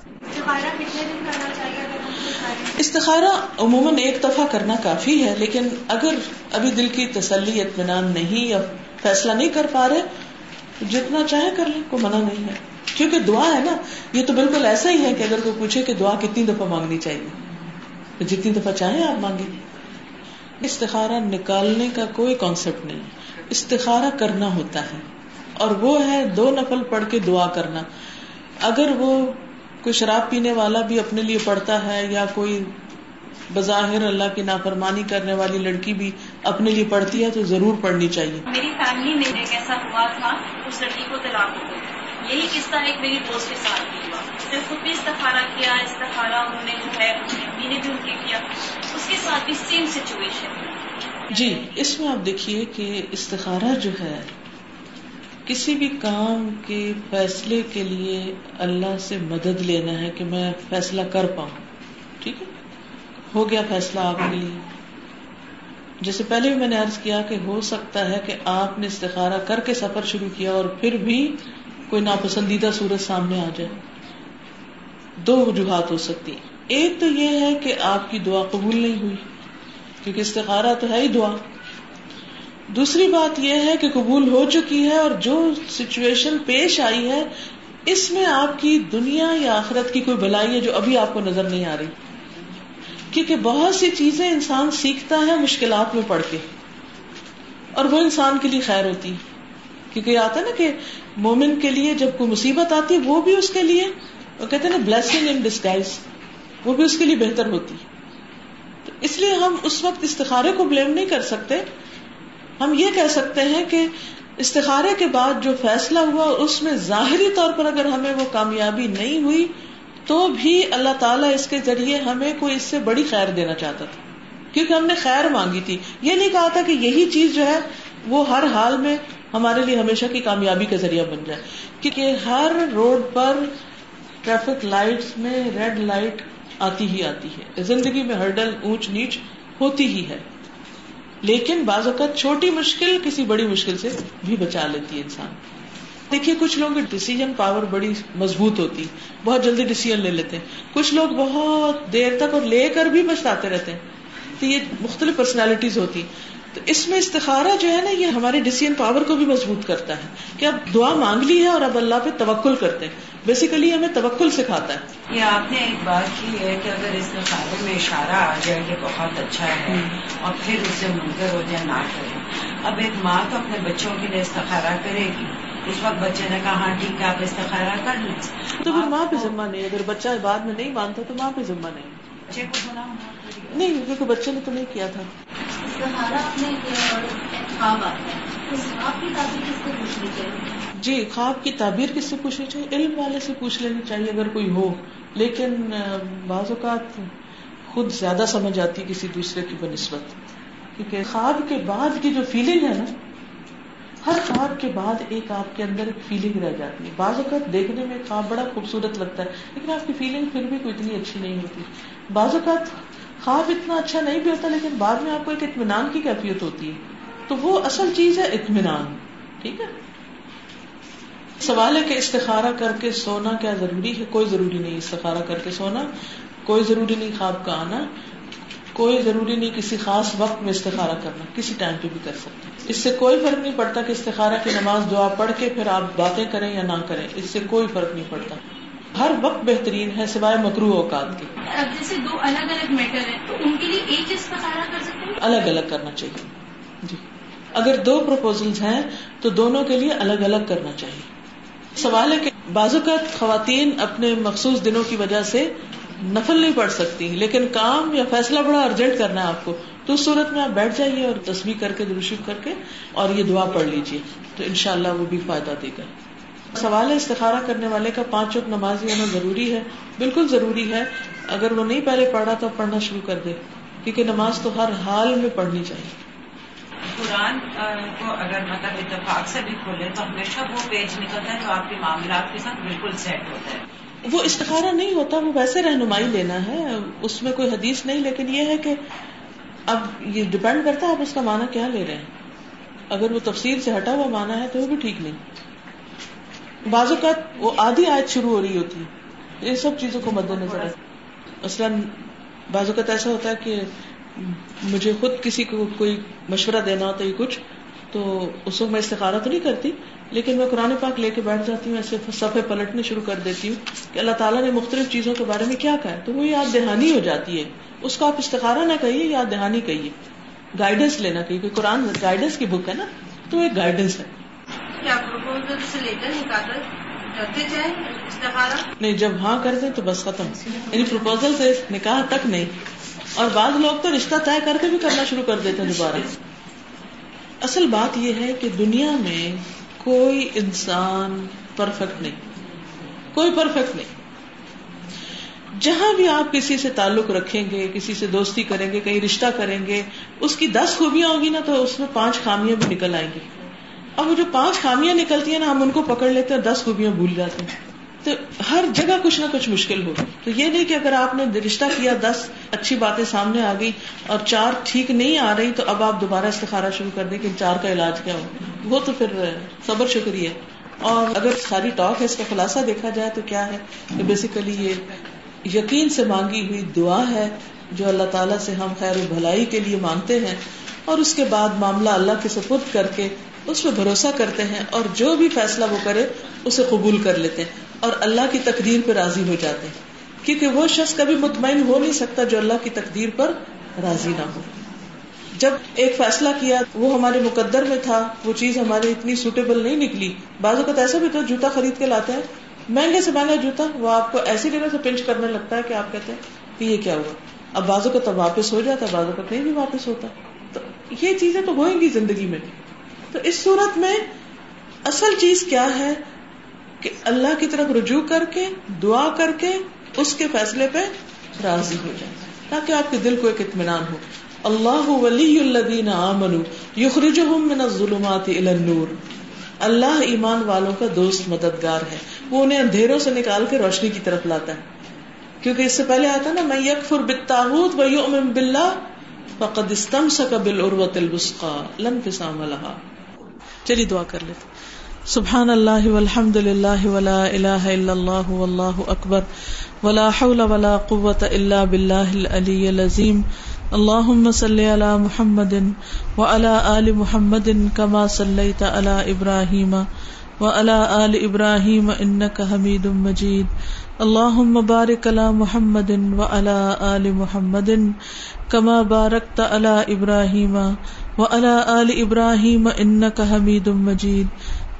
استخارہ عموماً ایک دفعہ کرنا کافی ہے لیکن اگر ابھی دل کی تسلی اطمینان نہیں یا فیصلہ نہیں کر پا رہے تو جتنا چاہے کر لیں کوئی منع نہیں ہے۔ کیونکہ دعا ہے نا یہ تو بالکل ایسا ہی ہے کہ اگر کوئی پوچھے کہ دعا کتنی دفعہ مانگنی چاہیے۔ تو جتنی دفعہ چاہیں آپ مانگیں۔ استخارہ نکالنے کا کوئی کانسیپٹ نہیں۔ استخارہ کرنا ہوتا ہے۔ اور وہ ہے دو نفل پڑھ کے دعا کرنا۔ اگر وہ کوئی شراب پینے والا بھی اپنے لیے پڑھتا ہے یا کوئی بظاہر اللہ کی نافرمانی کرنے والی لڑکی بھی اپنے لیے پڑھتی ہے تو ضرور پڑھنی چاہیے۔ میری فیملی میں ایک ایسا ہوا تھا، اس لڑکی کو طلاق ہو گئی۔ یہی قصہ ایک میری دوست کے ساتھ بھی۔ نے خود بھی استخارہ کیا، استخارہ انہوں نے جو ہے اپنی نے بھی ان کے کیا۔ اس کے ساتھ بھی سیم سچویشن جی اس میں آپ دیکھیے کہ استخارہ جو ہے، کسی بھی کام کے فیصلے کے لیے اللہ سے مدد لینا ہے کہ میں فیصلہ کر پاؤں۔ ٹھیک ہے؟ ہو گیا فیصلہ آپ کے لیے۔ جیسے پہلے بھی میں نے عرض کیا کہ ہو سکتا ہے کہ آپ نے استخارہ کر کے سفر شروع کیا اور پھر بھی کوئی ناپسندیدہ صورت سامنے آ جائے۔ دو وجوہات ہو سکتی ایک تو یہ ہے کہ آپ کی دعا قبول نہیں ہوئی، کیونکہ استخارہ تو ہے ہی دعا۔ دوسری بات یہ ہے کہ قبول ہو چکی ہے اور جو سچویشن پیش آئی ہے، اس میں آپ کی دنیا یا آخرت کی کوئی بلائی ہے جو ابھی آپ کو نظر نہیں آ رہی۔ کیونکہ بہت سی چیزیں انسان سیکھتا ہے مشکلات میں پڑھ کے، اور وہ انسان کے لیے خیر ہوتی۔ کیونکہ یہ آتا ہے نا کہ مومن کے لیے جب کوئی مصیبت آتی ہے، وہ بھی اس کے لیے وہ کہتے ہیں نا بلیسنگ ان ڈسکائز وہ بھی اس کے لیے بہتر ہوتی تو اس لیے ہم اس وقت استخارے کو بلیم نہیں کر سکتے۔ ہم یہ کہہ سکتے ہیں کہ استخارے کے بعد جو فیصلہ ہوا، اس میں ظاہری طور پر اگر ہمیں وہ کامیابی نہیں ہوئی، تو بھی اللہ تعالیٰ اس کے ذریعے ہمیں کوئی اس سے بڑی خیر دینا چاہتا تھا۔ کیونکہ ہم نے خیر مانگی تھی۔ یہ نہیں کہا تھا کہ یہی چیز جو ہے، وہ ہر حال میں ہمارے لیے ہمیشہ کی کامیابی کا ذریعہ بن جائے۔ کیونکہ ہر روڈ پر ٹریفک لائٹ میں ریڈ لائٹ آتی ہی آتی ہے۔ زندگی میں ہرڈل اونچ نیچ ہوتی ہی ہے۔ لیکن بعض اوقات چھوٹی مشکل کسی بڑی مشکل سے بھی بچا لیتی ہے انسان۔ دیکھیے، کچھ لوگوں کی ڈسیزن پاور بڑی مضبوط ہوتی۔ بہت جلدی ڈسیزن لے لیتے۔ ہیں کچھ لوگ بہت دیر تک اور لے کر بھی بچاتے رہتے ہیں۔ تو یہ مختلف پرسنالٹیز ہوتی۔ تو اس میں استخارہ جو ہے نا، یہ ہمارے ڈسیزن پاور کو بھی مضبوط کرتا ہے۔ کہ اب دعا مانگ لی ہے اور اب اللہ پہ توکل کرتے ہیں۔ بیسیکلی ہمیں توکل سکھاتا ہے۔ یہ آپ نے ایک بات کی ہے کہ اگر استخارے میں اشارہ آ جائے کہ بہت اچھا ہے اور پھر اسے منکر ہو جائے نہ کرے۔ اب ایک ماں تو اپنے بچوں کے لیے استخارہ کرے گی۔ اس وقت بچے نے کہا ہاں ٹھیک ہے آپ استخارہ کر لیں۔ تو پھر ماں پہ ذمہ نہیں اگر بچہ بعد میں نہیں مانتا تو ماں پہ ذمہ نہیں۔ بچے کو بنا نہیں کیونکہ بچے نے تو نہیں کیا تھا۔ استخارہ اپنے خواب آتا ہے۔ اس خواب کی کس کو پوچھنی چاہیے؟ جی خواب کی تعبیر کس سے پوچھنی چاہیے؟ علم والے سے پوچھ لینی چاہیے اگر کوئی ہو، لیکن بعض اوقات خود زیادہ سمجھ آتی ہے کسی دوسرے کی بنسبت۔ کیونکہ خواب کے بعد کی جو فیلنگ ہے نا، ہر خواب کے بعد ایک آپ کے اندر ایک فیلنگ رہ جاتی ہے۔ بعض اوقات دیکھنے میں خواب بڑا خوبصورت لگتا ہے، لیکن آپ کی فیلنگ پھر بھی کوئی اتنی اچھی نہیں ہوتی۔ بعض اوقات خواب اتنا اچھا نہیں بھی ہوتا، لیکن بعد میں آپ کو ایک اطمینان کی کیفیت ہوتی ہے۔ تو وہ اصل چیز ہے اطمینان، ٹھیک ہے؟ سوال ہے کہ استخارہ کر کے سونا کیا ضروری ہے؟ کوئی ضروری نہیں استخارہ کر کے سونا کوئی ضروری نہیں خواب کا آنا کوئی ضروری نہیں کسی خاص وقت میں استخارہ کرنا کسی ٹائم پہ بھی کر سکتے اس سے کوئی فرق نہیں پڑتا کہ استخارہ کی نماز دعا پڑھ کے پھر آپ باتیں کریں یا نہ کریں اس سے کوئی فرق نہیں پڑتا۔ ہر وقت بہترین ہے سوائے مکرو اوقات کے۔ اب جیسے دو الگ الگ میٹر ہیں تو ان کے لیے ایک استخارہ کر سکتے ہیں؟ الگ الگ کرنا چاہیے۔ جی۔ اگر دو پروپوزل ہیں تو دونوں کے لیے الگ الگ کرنا چاہیے۔ سوال ہے کہ بعض اوقات خواتین اپنے مخصوص دنوں کی وجہ سے نفل نہیں پڑھ سکتی، لیکن کام یا فیصلہ بڑا ارجنٹ کرنا ہے آپ کو۔ تو اس صورت میں آپ بیٹھ جائیے اور تصویر کر کے درشو کر کے اور یہ دعا پڑھ لیجیے۔ تو ان شاء اللہ وہ بھی فائدہ دے گا۔ سوال ہے، استخارہ کرنے والے کا پانچ وقت نمازی ہونا ضروری ہے؟ بالکل ضروری ہے۔ اگر وہ نہیں پہلے پڑھا تو پڑھنا شروع کر دے، کیونکہ نماز تو ہر حال میں پڑھنی چاہیے۔ قرآن کو اگر مطلب اتفاق سے بھی کھولے تو ہمیشہ وہ پیج نکلتا ہے جو آپ کے معاملات کے ساتھ بالکل سیٹ ہوتا ہے۔ وہ استخارہ نہیں ہوتا، وہ ویسے رہنمائی لینا ہے، اس میں کوئی حدیث نہیں، لیکن یہ ہے کہ اب یہ ڈپینڈ کرتا ہے آپ اس کا مانا کیا لے رہے ہیں۔ اگر وہ تفصیل سے ہٹا ہوا مانا ہے تو وہ بھی ٹھیک نہیں۔ بعض اوقات وہ آدھی آیت شروع ہو رہی ہوتی ہے۔ یہ سب چیزوں کو مد نظر مثلاً بعض اوقات ایسا ہوتا ہے کہ مجھے خود کسی کو کوئی مشورہ دینا ہوتا ہے کچھ تو اس وقت میں استخارہ تو نہیں کرتی لیکن میں قرآن پاک لے کے بیٹھ جاتی ہوں ایسے صفحے پلٹنے شروع کر دیتی ہوں کہ اللہ تعالیٰ نے مختلف چیزوں کے بارے میں کیا کہا ہے تو وہ یاد دہانی ہو جاتی ہے۔ اس کو آپ استخارہ نہ کہیے یاد دہانی کہیے۔ گائیڈنس لینا کہیے قرآن گائیڈنس کی بک ہے نا تو ایک گائیڈنس ہے۔ نہیں جب ہاں کر دیں تو بس ختم۔ یعنی پروپوزل سے نکاح تک نہیں۔ اور بعض لوگ تو رشتہ طے کر کے بھی کرنا شروع کر دیتے ہیں دوبارہ۔ اصل بات یہ ہے کہ دنیا میں کوئی انسان پرفیکٹ نہیں۔ کوئی پرفیکٹ نہیں۔ جہاں بھی آپ کسی سے تعلق رکھیں گے، کسی سے دوستی کریں گے، کہیں رشتہ کریں گے، اس کی دس خوبیاں ہوگی نا تو اس میں پانچ خامیاں بھی نکل آئیں گی۔ اب وہ جو پانچ خامیاں نکلتی ہیں نا، ہم ان کو پکڑ لیتے ہیں دس خوبیاں بھول جاتے ہیں۔ تو ہر جگہ کچھ نہ کچھ مشکل ہو۔ تو یہ نہیں کہ اگر آپ نے رشتہ کیا، دس اچھی باتیں سامنے آ گئی اور چار ٹھیک نہیں آ رہی، تو اب آپ دوبارہ استخارہ شروع کر دیں کہ چار کا علاج کیا ہو۔ وہ تو پھر صبر شکریہ اور اگر ساری ٹاک ہے، اس کا خلاصہ دیکھا جائے تو کیا ہے؟ کہ بیسیکلی یہ یقین سے مانگی ہوئی دعا ہے جو اللہ تعالیٰ سے ہم خیر و بھلائی کے لیے مانگتے ہیں۔ اور اس کے بعد معاملہ اللہ کے سپرد کر کے اس پہ بھروسہ کرتے ہیں اور جو بھی فیصلہ وہ کرے، اسے قبول کر لیتے ہیں۔ اور اللہ کی تقدیر پہ راضی ہو جاتے ہیں۔ کیونکہ وہ شخص کبھی مطمئن ہو نہیں سکتا جو اللہ کی تقدیر پر راضی نہ ہو۔ جب ایک فیصلہ کیا، وہ ہمارے مقدر میں تھا، وہ چیز ہماری اتنی سوٹیبل نہیں نکلی۔ بعض اوقات ایسا بھی تو جوتا خرید کے لاتے ہیں مہنگے سے مہنگا جوتا، وہ آپ کو ایسی جگہ سے پنچ کرنے لگتا ہے کہ آپ کہتے ہیں کہ یہ کیا ہوا۔ اب بازو کا تب واپس ہو جاتا ہے بازو کا کہیں بھی واپس ہوتا۔ تو یہ چیزیں تو ہوئیں گی زندگی میں۔ تو اس صورت میں اصل چیز کیا ہے؟ کہ اللہ کی طرف رجوع کر کے، دعا کر کے اس کے فیصلے پہ راضی ہو جائے۔ تاکہ آپ کے دل کو ایک اطمینان ہو۔ اللہ ولی الذین آمنوا یخرجہم من الظلمات الى النور۔ اللہ ایمان والوں کا دوست مددگار ہے۔ وہ انہیں اندھیروں سے نکال کے روشنی کی طرف لاتا ہے۔ کیونکہ اس سے پہلے آتا نا میں یکفر بالتاغوت و یؤمن باللہ فقد استمسک بالعروۃ الوثقى لن انفصام لها چلیے دعا کر لیتے سبحان اللہ والحمد للہ ولا الہ الا اللہ واللہ اکبر ولا حول ولا قوة الا باللہ العلی العظیم اللهم صل على محمد وعلى آل محمد كما صليت على إبراهيم وعلى آل إبراهيم إنك حميد مجيد اللهم بارك على محمد وعلى آل محمد كما باركت على إبراهيم وعلى آل إبراهيم إنك حميد مجيد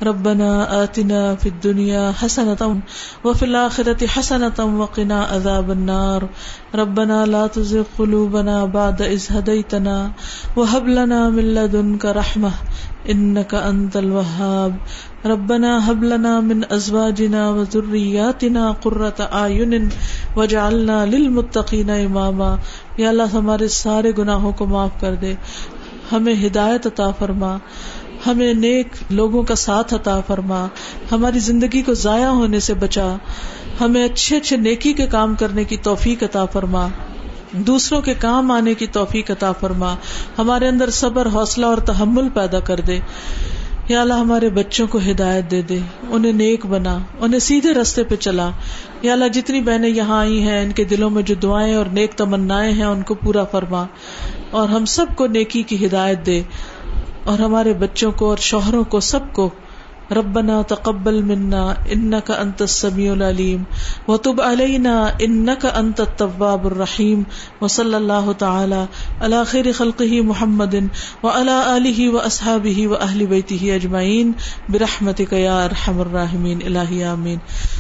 ربنا آتنا في الدنيا حسنة وفي الآخرة حسنة وقنا عذاب النار. ربنا لا تزغ قلوبنا بعد إذ هديتنا وهب لنا من لدنك رحمة إنك أنت الوهاب ربنا هب لنا من أزواجنا وذرياتنا قرة أعين واجعلنا للمتقين إماما یا اللہ ہمارے سارے گناہوں کو معاف کر دے، ہمیں ہدایت عطا فرما۔ ہمیں نیک لوگوں کا ساتھ عطا فرما، ہماری زندگی کو ضائع ہونے سے بچا، ہمیں اچھے اچھے نیکی کے کام کرنے کی توفیق عطا فرما، دوسروں کے کام آنے کی توفیق عطا فرما، ہمارے اندر صبر، حوصلہ اور تحمل پیدا کر دے۔ یا اللہ، ہمارے بچوں کو ہدایت دے دے، انہیں نیک بنا، انہیں سیدھے رستے پہ چلا۔ یا اللہ، جتنی بہنیں یہاں آئی ہیں، ان کے دلوں میں جو دعائیں اور نیک تمنا ہیں، ان کو پورا فرما۔ اور ہم سب کو نیکی کی ہدایت دے۔ اور ہمارے بچوں کو اور شوہروں کو سب کو ربنا تقبل منا انك انت السميع العليم وتب علينا انك انت التواب الرحيم وصلى الله تعالى على خير خلقه محمد وعلى اله واصحابه واهل بيته اجمعين برحمتك يا ارحم الراحمين الهي امين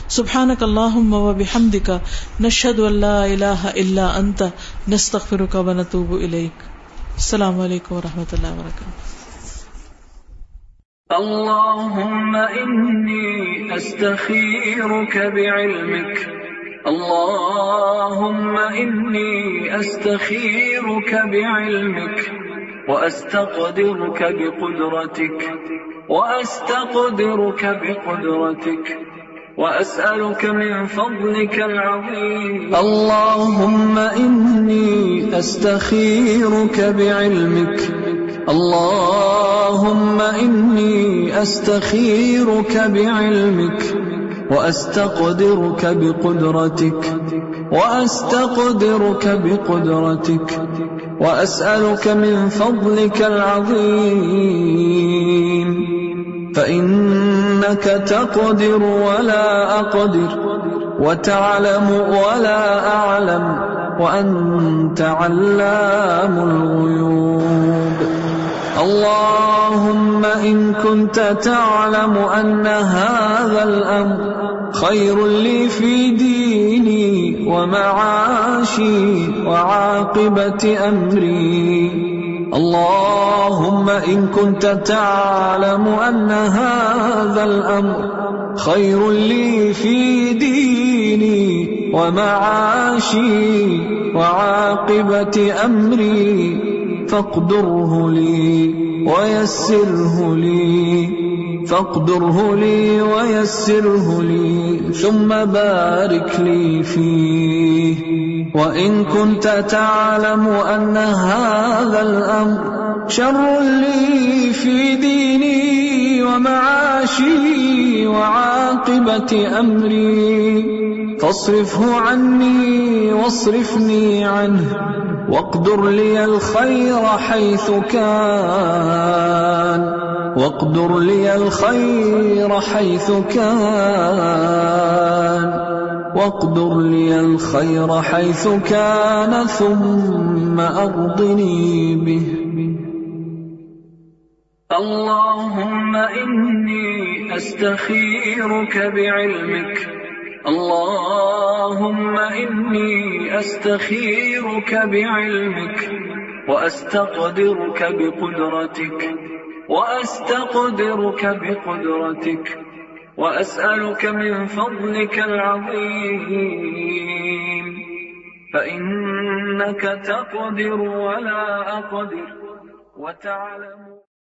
سبحانك اللهم وبحمدك نشهد ان لا اله الا انت نستغفرك ونتوب اليك السلام عليكم ورحمه الله وبركاته اللهم إني أستخيرك بعلمك. اللهم إني أستخيرك بعلمك. وأستقدرك بقدرتك. وأستقدرك بقدرتك. وأسألك من فضلك العظيم. اللهم إني أستخيرك بعلمك. اللهم إني أستخيرك بعلمك وأستقدرك بقدرتك وأستقدرك بقدرتك وأسألك من فضلك العظيم فإنك تقدر ولا أقدر وتعلم ولا أعلم وأنت علام الغيوب. اللهم إن كنت تعلم أن هذا الأمر خير لي في ديني ومعاشي وعاقبة أمري. اللهم إن كنت تعلم أن هذا الأمر خير لي في ديني ومعاشي وعاقبة أمري فاقدره لي ويسره لي، فاقدره لي ويسره لي، ثم بارك لي فيه. وإن كنت تعلم أن هذا الأمر شر لي في ديني ومعاشي وعاقبة أمري. فاصرفه عني واصرفني عنه. واقدر لي الخير حيث كان. واقدر لي الخير حيث كان. واقدر لي الخير حيث كان. ثم أرضني به. اللهم إني أستخيرك بعلمك. اللهم إني أستخيرك بعلمك. وأستقدرك بقدرتك. وأستقدرك بقدرتك. وأسألك من فضلك العظيم. فإنك تقدر ولا أقدر. وتعلم